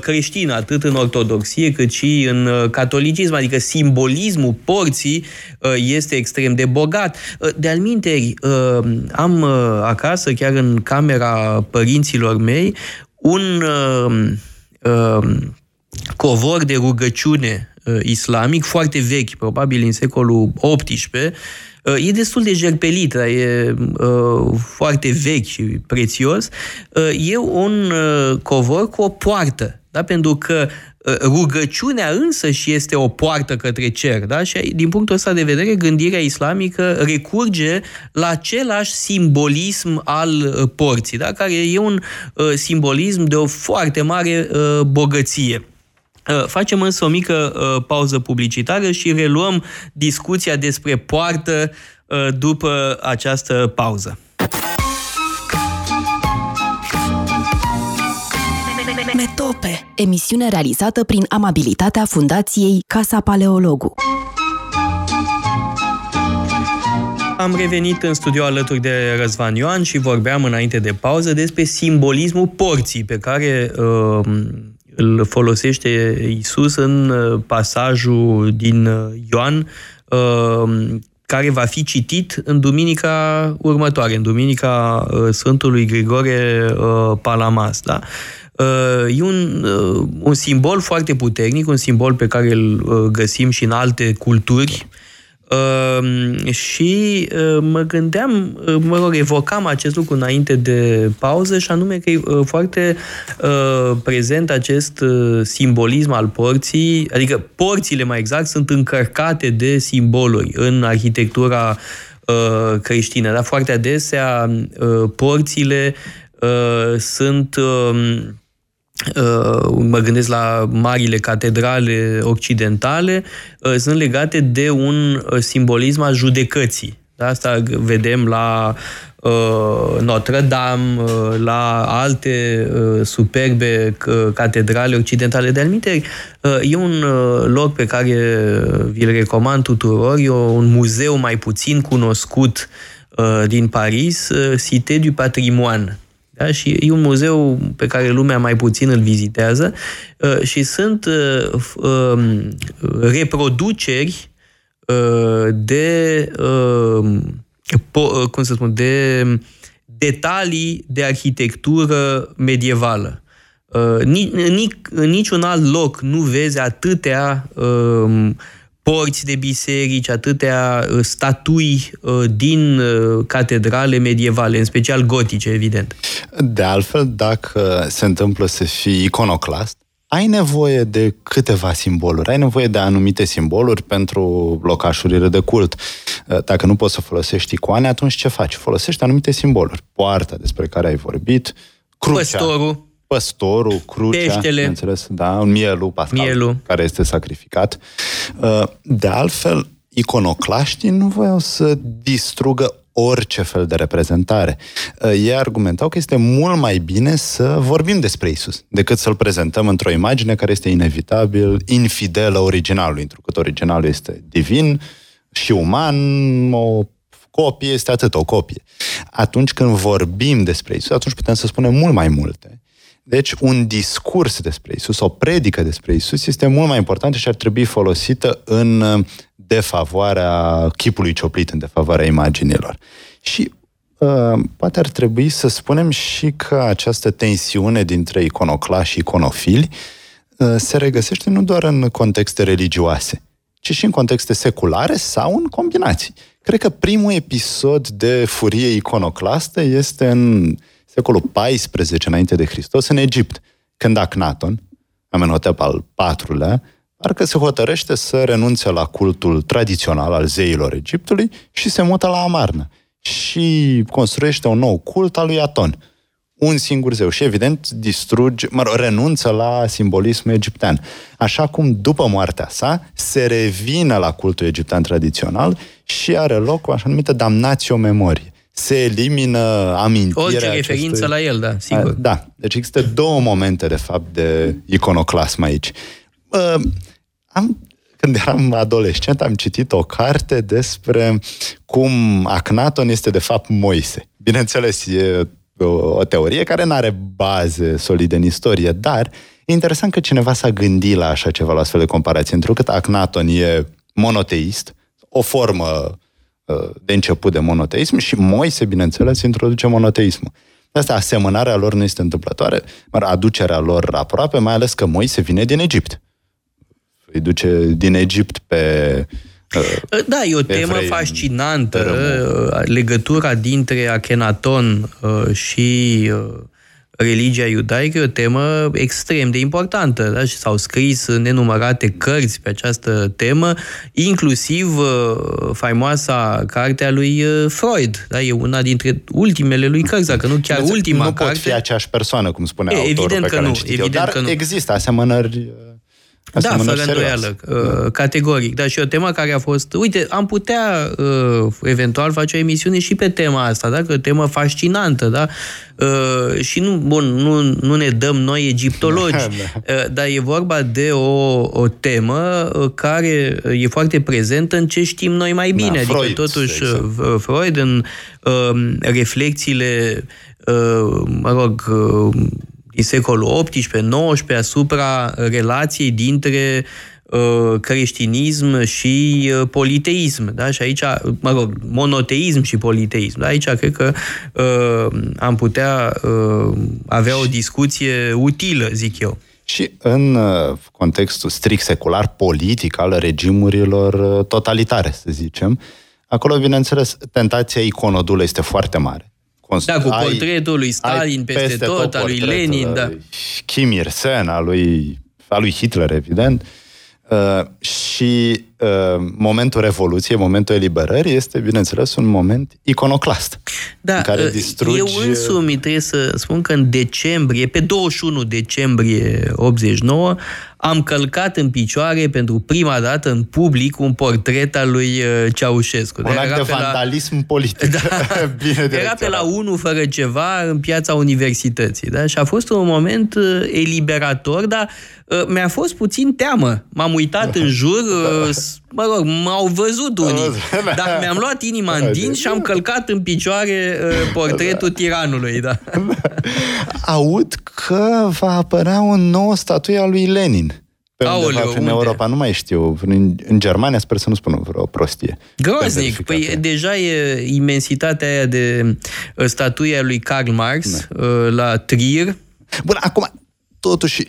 creștină, atât în ortodoxie cât și în catolicism. Adică simbolismul porții este extrem de bogat. De alminte, am acasă, chiar în camera părinților mei, un covor de rugăciune uh, islamic, foarte vechi, probabil în secolul XVIII, uh, E destul de jerpelit, e uh, foarte vechi și prețios. Uh, e un uh, covor cu o poartă, da? pentru că uh, rugăciunea însă și este o poartă către cer. Da? Și din punctul ăsta de vedere, gândirea islamică recurge la același simbolism al uh, porții, da? care e un uh, simbolism de o foarte mare uh, bogăție. Uh, facem însă o mică uh, pauză publicitară și reluăm discuția despre poartă uh, după această pauză. Metope, emisiune realizată prin amabilitatea Fundației Casa Paleologu. Am revenit în studio alături de Răzvan Ioan și vorbeam înainte de pauză despre simbolismul porții pe care uh, îl folosește Isus în uh, pasajul din uh, Ioan, uh, care va fi citit în duminica următoare, în duminica uh, Sfântului Grigore uh, Palamas. Da? Uh, e un, uh, un simbol foarte puternic, un simbol pe care îl uh, găsim și în alte culturi Uh, și uh, mă gândeam, uh, mă rog, evocam acest lucru înainte de pauză și anume că e uh, foarte uh, prezent acest uh, simbolism al porții, adică porțile mai exact sunt încărcate de simboluri în arhitectura uh, creștină, dar foarte adesea uh, porțile uh, sunt uh, Uh, mă gândesc la marile catedrale occidentale, uh, sunt legate de un uh, simbolism al judecății. Da? Asta vedem la Notre-Dame, la alte superbe catedrale occidentale. De alminte, e un loc pe care vi-l recomand tuturor, e un muzeu mai puțin cunoscut din Paris, Cité du Patrimoine da? Și e un muzeu pe care lumea mai puțin îl vizitează uh, și sunt uh, um, reproduceri uh, de cum să spun, de detalii de arhitectură medievală. În niciun alt loc nu vezi atâtea um, porți de biserici, atâtea uh, statui uh, din uh, catedrale medievale, în special gotice, evident. De altfel, dacă se întâmplă să fii iconoclast, ai nevoie de câteva simboluri, ai nevoie de anumite simboluri pentru locașurile de cult. Dacă nu poți să folosești icoane, atunci ce faci? Folosești anumite simboluri. Poarta despre care ai vorbit, crucea. Păstorul păstorul, crucea, Peștele. înțeles, da, un mielul pascal Mielul. care este sacrificat. Uh, de altfel, iconoclaștii nu voiau să distrugă orice fel de reprezentare. Uh, ei argumentau că este mult mai bine să vorbim despre Isus decât să-l prezentăm într-o imagine care este inevitabil infidelă originalului, pentru că originalul este divin și uman, o copie este atât, o copie. Atunci când vorbim despre Isus, atunci putem să spunem mult mai multe. Deci, un discurs despre Isus, o predică despre Isus este mult mai importantă și ar trebui folosită în uh, defavoarea chipului cioplit, în defavoarea imaginilor. Și uh, poate ar trebui să spunem și că această tensiune dintre iconoclași și iconofili uh, se regăsește nu doar în contexte religioase, ci și în contexte seculare sau în combinații. Cred că primul episod de furie iconoclastă este în secolul XIV înainte de Hristos, în Egipt, când Aknaton, Amenhotep al IV-lea, parcă se hotărăște să renunțe la cultul tradițional al zeilor Egiptului și se mută la Amarnă și construiește un nou cult al lui Aton. Un singur zeu și, evident, distruge, mă rog, renunță la simbolismul egiptean. Așa cum, după moartea sa, se revine la cultul egiptean tradițional și are loc o așa numită damnatio memorie se elimină amintirea Orice referință la el, da, sigur. Da, deci există două momente, de fapt, de iconoclasm aici. Uh, am, când eram adolescent, am citit o carte despre cum Acnaton este, de fapt, Moise. Bineînțeles, e o, o teorie care nu are baze solide în istorie, dar e interesant că cineva s-a gândit la așa ceva, la astfel de comparație, întrucât Acnaton e monoteist, o formă Uh, de început de monoteism și Moise, bineînțeles, introduce monoteismul. Asta, asemănarea lor nu este întâmplătoare, aducerea lor aproape, mai ales că Moise vine din Egipt. Îi duce din Egipt pe uh, da, e o temă fascinantă, legătura dintre Akenaton uh, și religia iudaică e o temă extrem de importantă da? și s-au scris nenumărate cărți pe această temă, inclusiv uh, faimoasa carte a lui uh, Freud. Da? E una dintre ultimele lui cărți, dacă nu chiar ultima nu carte. Nu pot fi aceeași persoană, cum spune e, autorul evident pe că care nu, citit evident eu, dar că nu. există asemănări uh, da, fără îndoială, uh, categoric. Dar și o temă care a fost... Uite, am putea uh, eventual face o emisiune și pe tema asta, da? Că o temă fascinantă, da? Uh, și nu, bun, nu, nu ne dăm noi egiptologi, da. uh, dar e vorba de o, o temă uh, care e foarte prezentă în ce știm noi mai bine. Da, adică, Freud, totuși, exact. Freud, în uh, reflexiile, uh, mă rog, uh, din secolul XVIII-XIX asupra relației dintre uh, creștinism și uh, politeism. Da? Și aici, mă rog, monoteism și politeism. Da? Aici cred că uh, am putea uh, avea o discuție utilă, zic eu. Și în uh, contextul strict secular, politic al regimurilor uh, totalitare, să zicem, acolo, bineînțeles, tentația iconodulă este foarte mare. Const- da, cu portretul lui Stalin peste, peste tot, tot al lui Lenin, da. Kim Il-sen, al lui, al lui Hitler, evident. Uh, și uh, momentul Revoluției, momentul eliberării, este, bineînțeles, un moment iconoclast. Da, în care uh, distrugi... eu însumi trebuie să spun că în decembrie, pe 21 decembrie 89, am călcat în picioare pentru prima dată în public un portret al lui uh, Ceaușescu. Un act de vandalism la... politic. Da, Bine era pe la 1 fără ceva în piața universității. Da? Și a fost un moment eliberator, dar mi-a fost puțin teamă. M-am uitat în jur, mă rog, m-au văzut unii, dar mi-am luat inima în dinți și am călcat în picioare portretul tiranului. Da. Aud că va apărea o nouă statuie a lui Lenin. Pe Aoleu, undeva prin unde? Europa, nu mai știu. În, în Germania sper să nu spun vreo prostie. Groaznic. Păi deja e imensitatea aia de statuia lui Karl Marx da. la Trier. Bun, acum, totuși,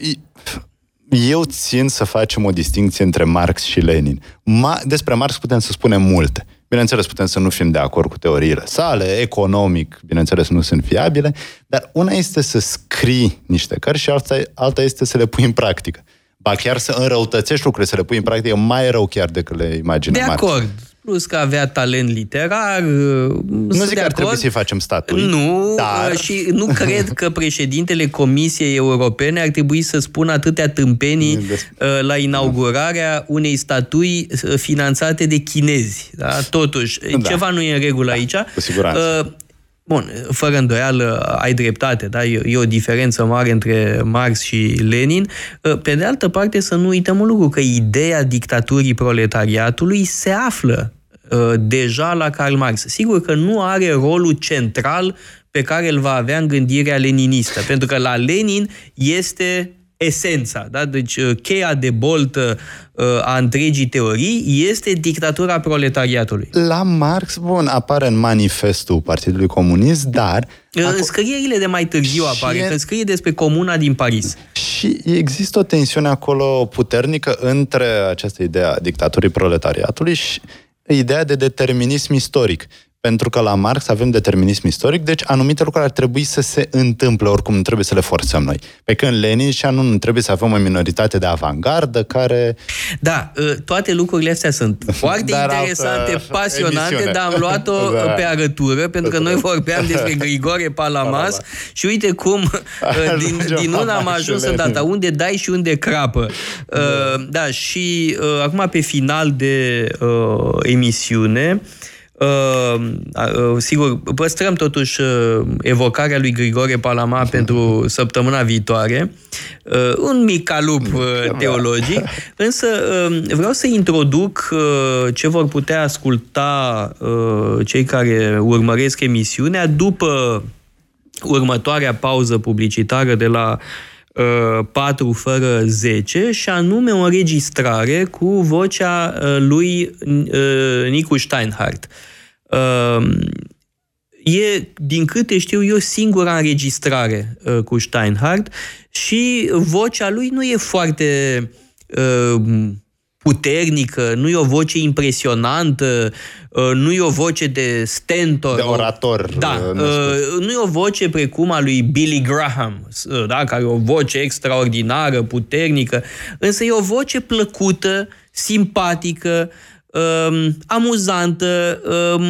eu țin să facem o distinție între Marx și Lenin. Ma- despre Marx putem să spunem multe. Bineînțeles, putem să nu fim de acord cu teoriile sale, economic, bineînțeles, nu sunt fiabile, dar una este să scrii niște cărți și alta, alta este să le pui în practică. Ba chiar să înrăutățești lucrurile, să le pui în practică mai rău chiar decât le imagina De acord. Marx plus că avea talent literar. Nu zic că ar trebui să-i facem statui. Nu, dar... și nu cred că președintele Comisiei Europene ar trebui să spună atâtea tâmpenii uh, la inaugurarea unei statui uh, finanțate de chinezi. Da? Totuși, da. ceva nu e în regulă da, aici. Cu siguranță. Uh, Bun, fără îndoială ai dreptate, da? E, e o diferență mare între Marx și Lenin. Ă, pe de altă parte, să nu uităm un lucru, că ideea dictaturii proletariatului se află uh, deja la Karl Marx. Sigur că nu are rolul central pe care îl va avea în gândirea leninistă, pentru că la Lenin este esența, da? deci uh, cheia de boltă uh, a întregii teorii este dictatura proletariatului. La Marx, bun, apare în manifestul Partidului Comunist, dar... În acu... scrierile de mai târziu apare, e... când scrie despre comuna din Paris. Și există o tensiune acolo puternică între această idee a dictaturii proletariatului și ideea de determinism istoric. Pentru că la Marx avem determinism istoric, deci anumite lucruri ar trebui să se întâmple, oricum nu trebuie să le forțăm noi. Pe când Lenin și nu trebuie să avem o minoritate de avangardă care... Da, ă, toate lucrurile astea sunt foarte dar interesante, pasionante, emisiune. dar am luat-o da. pe arătură, pentru că noi vorbeam despre Grigore Palamas și uite cum ă, din, din una am ajuns în data unde dai și unde crapă. Da, da și acum pe final de uh, emisiune Uh, uh, sigur, păstrăm totuși uh, evocarea lui Grigore Palama pentru săptămâna viitoare, uh, un mic calup uh, teologic, însă uh, vreau să introduc uh, ce vor putea asculta uh, cei care urmăresc emisiunea după următoarea pauză publicitară de la 4 uh, fără 10 și anume o înregistrare cu vocea uh, lui Nicu Steinhardt. Ehm, e, din câte știu eu, singura înregistrare uh, cu Steinhardt și vocea lui nu e foarte uh, puternică, nu e o voce impresionantă, uh, nu e o voce de stentor. De orator. Da, uh, nu e o voce precum a lui Billy Graham, uh, da, care e o voce extraordinară, puternică, însă e o voce plăcută, simpatică, um, amuzantă, um,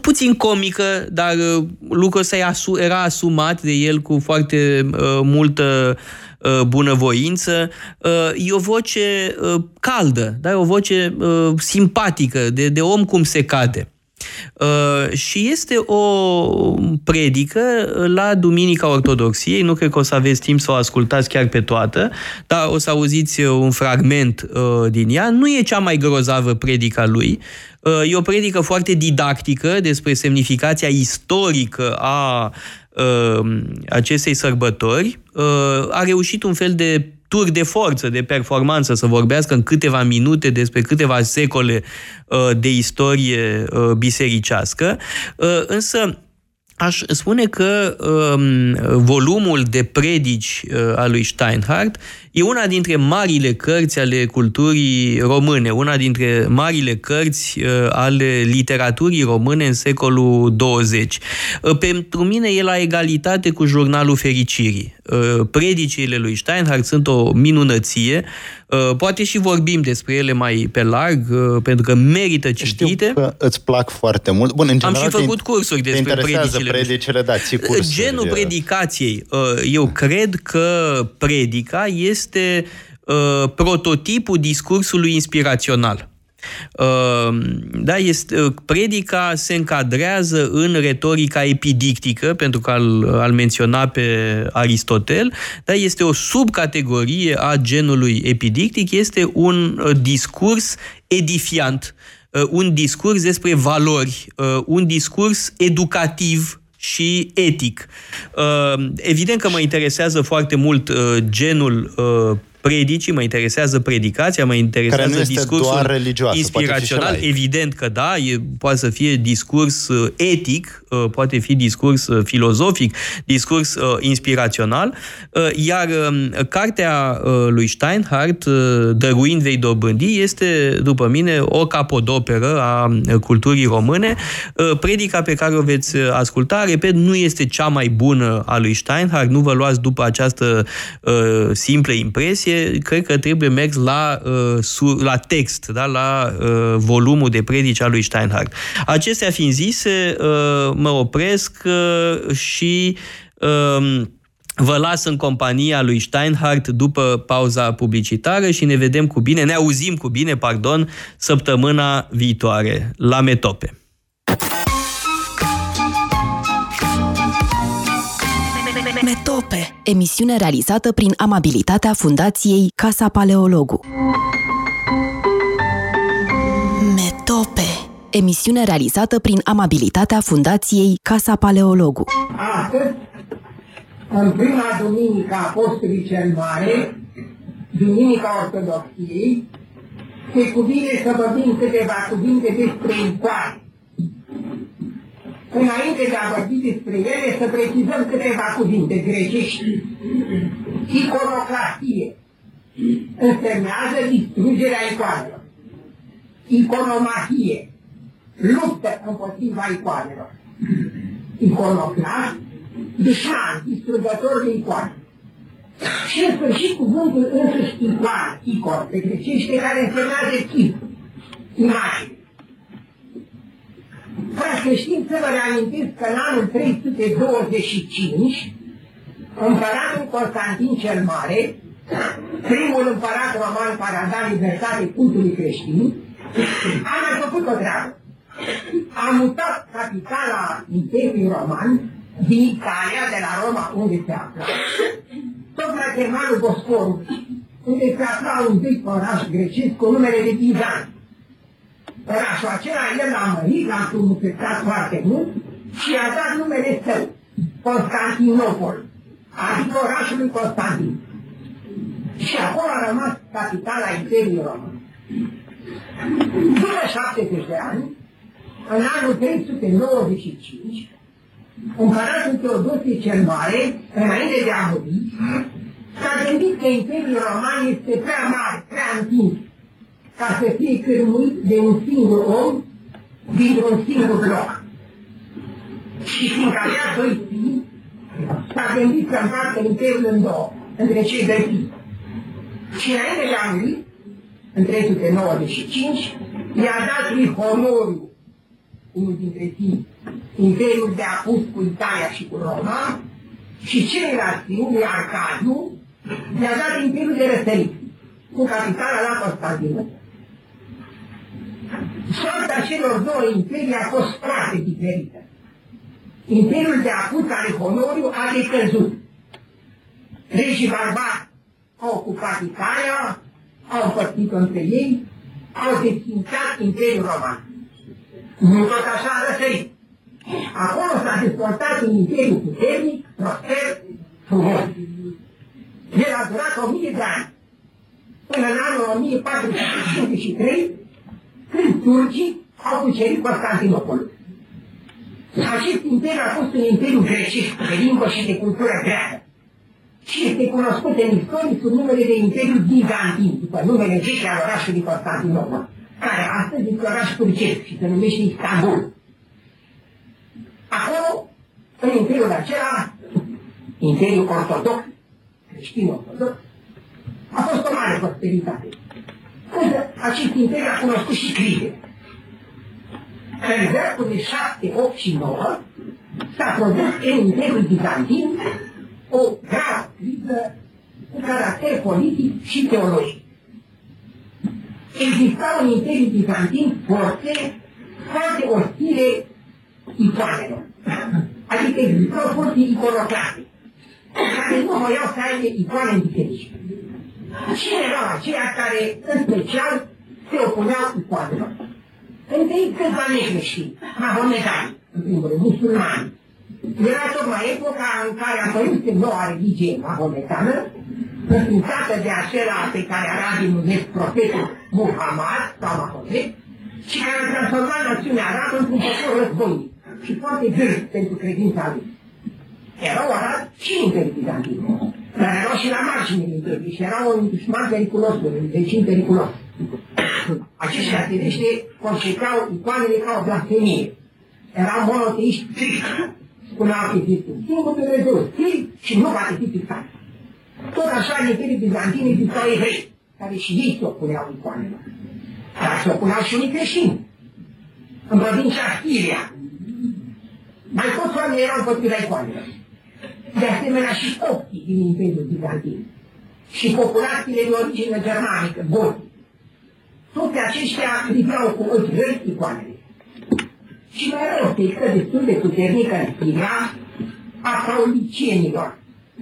puțin comică, dar uh, lucrul ăsta era asumat de el cu foarte uh, multă uh, bunăvoință. Uh, e o voce uh, caldă, da? e o voce uh, simpatică, de, de om cum se cade. Uh, și este o predică la Duminica Ortodoxiei, nu cred că o să aveți timp să o ascultați chiar pe toată, dar o să auziți un fragment uh, din ea. Nu e cea mai grozavă predica lui, uh, e o predică foarte didactică despre semnificația istorică a acestei sărbători. a reușit un fel de tur de forță, de performanță, să vorbească în câteva minute despre câteva secole uh, de istorie uh, bisericească. Uh, însă, Aș spune că um, volumul de predici uh, al lui Steinhardt e una dintre marile cărți ale culturii române, una dintre marile cărți uh, ale literaturii române în secolul 20. Uh, pentru mine e la egalitate cu Jurnalul Fericirii. Uh, predicile lui Steinhardt sunt o minunăție, uh, poate și vorbim despre ele mai pe larg, uh, pentru că merită citite. Știu că îți plac foarte mult. Bun, în general, Am și făcut cursuri despre predicile. predicile, da, ții cursuri. Genul predicației. Eu cred că predica este prototipul discursului inspirațional. Ehm, da, este, uh, predica se încadrează în retorica epidictică, pentru că al, al menționa pe Aristotel, da, este o subcategorie a genului epidictic, este un uh, discurs edifiant, uh, un discurs despre valori, un discurs educativ, și etic. Ehm, evident că mă interesează foarte mult genul predicii, mă interesează predicația, mă interesează Care nu este discursul doar religioasă, inspirațional. Evident că da, e, poate să fie discurs uh, etic, uh, poate fi discurs uh, filozofic, discurs inspirațional, iar um, cartea lui Steinhardt, Dăruind vei dobândi, este, după mine, o capodoperă a culturii române. Predica pe care o veți asculta, repet, nu este cea mai bună a lui Steinhardt, nu vă luați după această simplă impresie, atenție, cred că trebuie mers la, uh, la text, da? la uh, volumul de predici al lui Steinhardt. Acestea fiind zise, uh, mă opresc și um, Vă las în compania lui Steinhardt după pauza publicitară și ne vedem cu bine, ne auzim cu bine, pardon, săptămâna viitoare la Metope. Metope, emisiune realizată prin amabilitatea Fundației Casa Paleologu. Emisiune realizată prin amabilitatea Fundației Casa Paleologu. Astăzi, în prima duminică a postului cel mare, Duminica Ortodoxiei, se cuvine să vorbim câteva cuvinte despre icoane înainte de a vorbi despre ele, să precizăm câteva cuvinte grecești. Iconoclastie însemnează distrugerea icoanelor. Iconomahie, luptă împotriva icoanelor. Iconoclast, dușman, distrugător de icoane. Și în sfârșit cuvântul însuși icoan, icon, pe grecește, care însemnează chip, imagine. Fără știm să vă reamintesc că în anul 325, împăratul Constantin cel Mare, primul împărat roman care a dat libertate cultului creștin, a mai făcut o treabă. A mutat capitala Imperiului Roman din Italia, de la Roma, unde se afla, tocmai pe malul Bosporului, unde se afla un vechi oraș grecesc cu numele de Bizant. Orașul acela el l-a mărit, l-a frumusețat foarte mult și a dat numele său, Constantinopol, adică orașul lui Constantin. Și acolo a rămas capitala Imperiului Roman. După 70 de ani, în anul 395, împăratul Teodosie cel Mare, înainte de a muri, s-a gândit că Imperiul Roman este prea mare, prea întins ca să fie cârmuit de un singur om dintr-un singur loc. Și fiindcă avea doi fii, s-a gândit să împartă Imperiul în două, între cei doi fii. Și înainte de a muri, în 395, i-a dat lui Honoriu, unul dintre fii, Imperiul de apus cu Italia și cu Roma, și celălalt fiu, lui Arcadiu, i-a dat Imperiul de răsărit, cu capitala la Constantinopol. Soarta celor două imperii a fost foarte diferită. Imperiul de acut al Honoriu a decăzut. Regii barbari au ocupat Italia, au împărțit între ei, au desfințat Imperiul Roman. Nu tot așa a răsărit. Acolo s-a dezvoltat un imperiu puternic, prosper, frumos. El a durat o mie de ani. Până în anul 1453, când turcii au cucerit Constantinopolul. Acest imperiu a fost un imperiu grecesc, de limbă și de cultură greacă. Și este cunoscut în istorie sub numele de Imperiu Bizantin, după numele grec al orașului Constantinopol, care astăzi este oraș turcesc și se numește Istanbul. Acolo, în Imperiul acela, Imperiul Ortodox, creștin ortodox, a fost o mare prosperitate. Însă acest imperiu a cunoscut și crize. În veacurile 7, 8 și 9 s-a produs în Imperiul Bizantin o gravă criză cu caracter politic și teologic. Existau în Imperiul Bizantin forțe foarte ostile icoanelor. Adică existau forțe iconoclaste, care nu voiau să aibă icoane în biserici. Cine erau aceia care, în special, se opuneau icoanelor? Întâi câțiva necreștini, mahomedani, în primul rând, musulmani. Era tocmai epoca în care a apărut noua religie mahometană, înființată de acela pe care arabii numesc profetul Muhammad sau Mahomet, și care a transformat națiunea arabă într-un popor războinic și foarte gând pentru credința lui. Erau arabi și în Bizantin, dar erau și la marginile imperiului și erau un dușman periculos, un vecin periculos. Aceștia firește conceptau icoanele ca o blasfemie. Erau monoteiști strict. Spuneau că există un singur Dumnezeu strict și nu poate fi fixat. Tot așa în Imperiul Bizantin existau evrei, care și ei se opuneau icoanelor. Dar se opuneau și unii creștini. În provincia Siria. Mai toți oamenii erau împotriva icoanelor. De asemenea și coptii din Imperiul Bizantin. Și populațiile de origine germanică, goti toți aceștia liveau cu ochi răi icoanele. Și mai era o sectă destul de puternică în Siria a faulicienilor.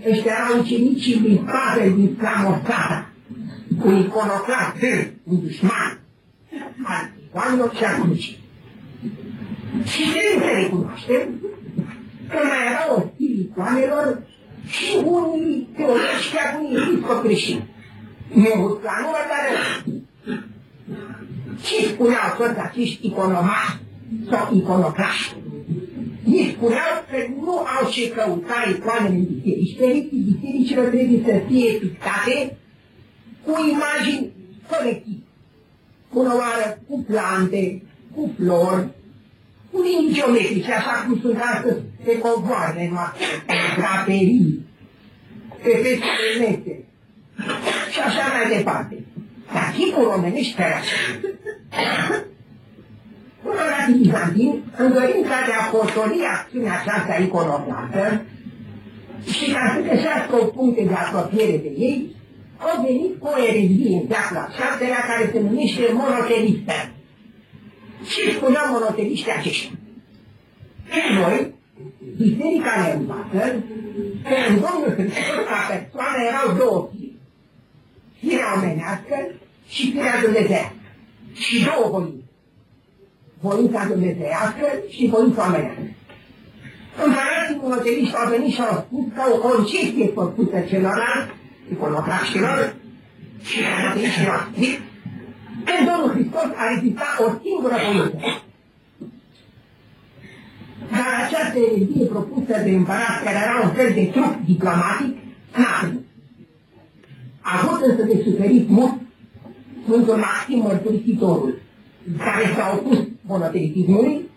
Ăștia erau ucenicii lui Pavel din Samosata, un iconoclast vârf, un dușman al icoanelor și al crucii. Și trebuie să recunoaștem că mai erau ostili icoanelor și unii teologi, chiar unii episcopi creștini. Nu, nu dar ce spuneau toți acești iconomani sau iconoclași? Ei spuneau că nu au ce căuta icoanele în biserici. Pereții bisericilor trebuie să fie pictate cu imagini colective. Bună oară, cu plante, cu flori, cu linii geometrice, așa cum sunt astăzi pe covoarele noastre, pe draperii, pe fețele mese și așa mai departe. Dar tipul românești pe Până Bizantin, în dorința de a potoli acțiunea aceasta iconoclastă și ca să găsească o puncte de apropiere de ei, au venit cu o erezie în seacla șaptelea care se numește monotelistă. Ce spuneau monoteliștii aceștia? Noi, biserica ne învață că în Domnul Hristos ca persoană erau două firi. Firea omenească și firea Dumnezeu și două voințe. Voința dumnezeiască și voința omenească. Împărații monoteliști au venit și au spus ca o concesie făcută celorlalți, iconoclaștilor și monoteliștilor strict, că Domnul Hristos a existat o singură voință. Dar această erezie propusă de împărat, care era un fel de trup diplomatic, n-a venit. A avut însă de suferit mult Sfântul Maxim Mărturisitorul, care s-a opus monoteitismului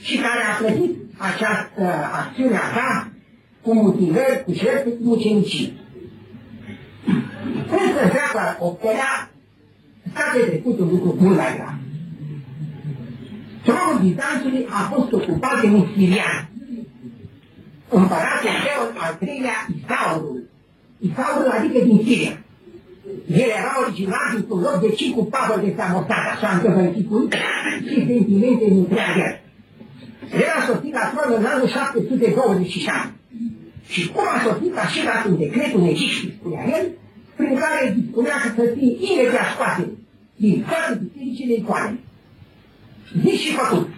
și care a plătit această acțiune a sa cu mutilări, cu jertfe, cu mucenicii. Însă în veacul optelea s-a petrecut un lucru mult mai grav. Tronul Bizanțului a fost ocupat de un sirian, împăratul Leon al treilea Isaurul. Isaurul adică din Siria. El era original dintr-un loc de cinci cu papă de samosat, așa încă vă închipui, și sentimente în întreagă. El a sosit la tron în anul 727. Și cum a sosit, a și dat un decret, un edict, spunea el, prin care dispunea că să fie imediat scoate din toate bisericile icoane. Zis și făcut.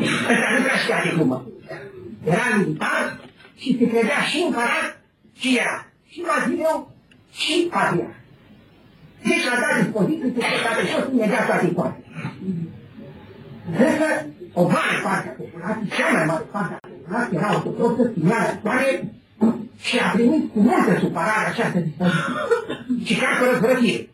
Ăsta nu prea știa de glumă. Era militar și se credea și împărat și era și Bazileu și Adria. Deci a dat dispoziții cu care jos imediat toate toate. Însă, o mare parte a populației, cea mai mare parte a populației, era ortodoxă, stimulatoare și a primit cu multă supărare această dispoziție. Și ca fără frăție.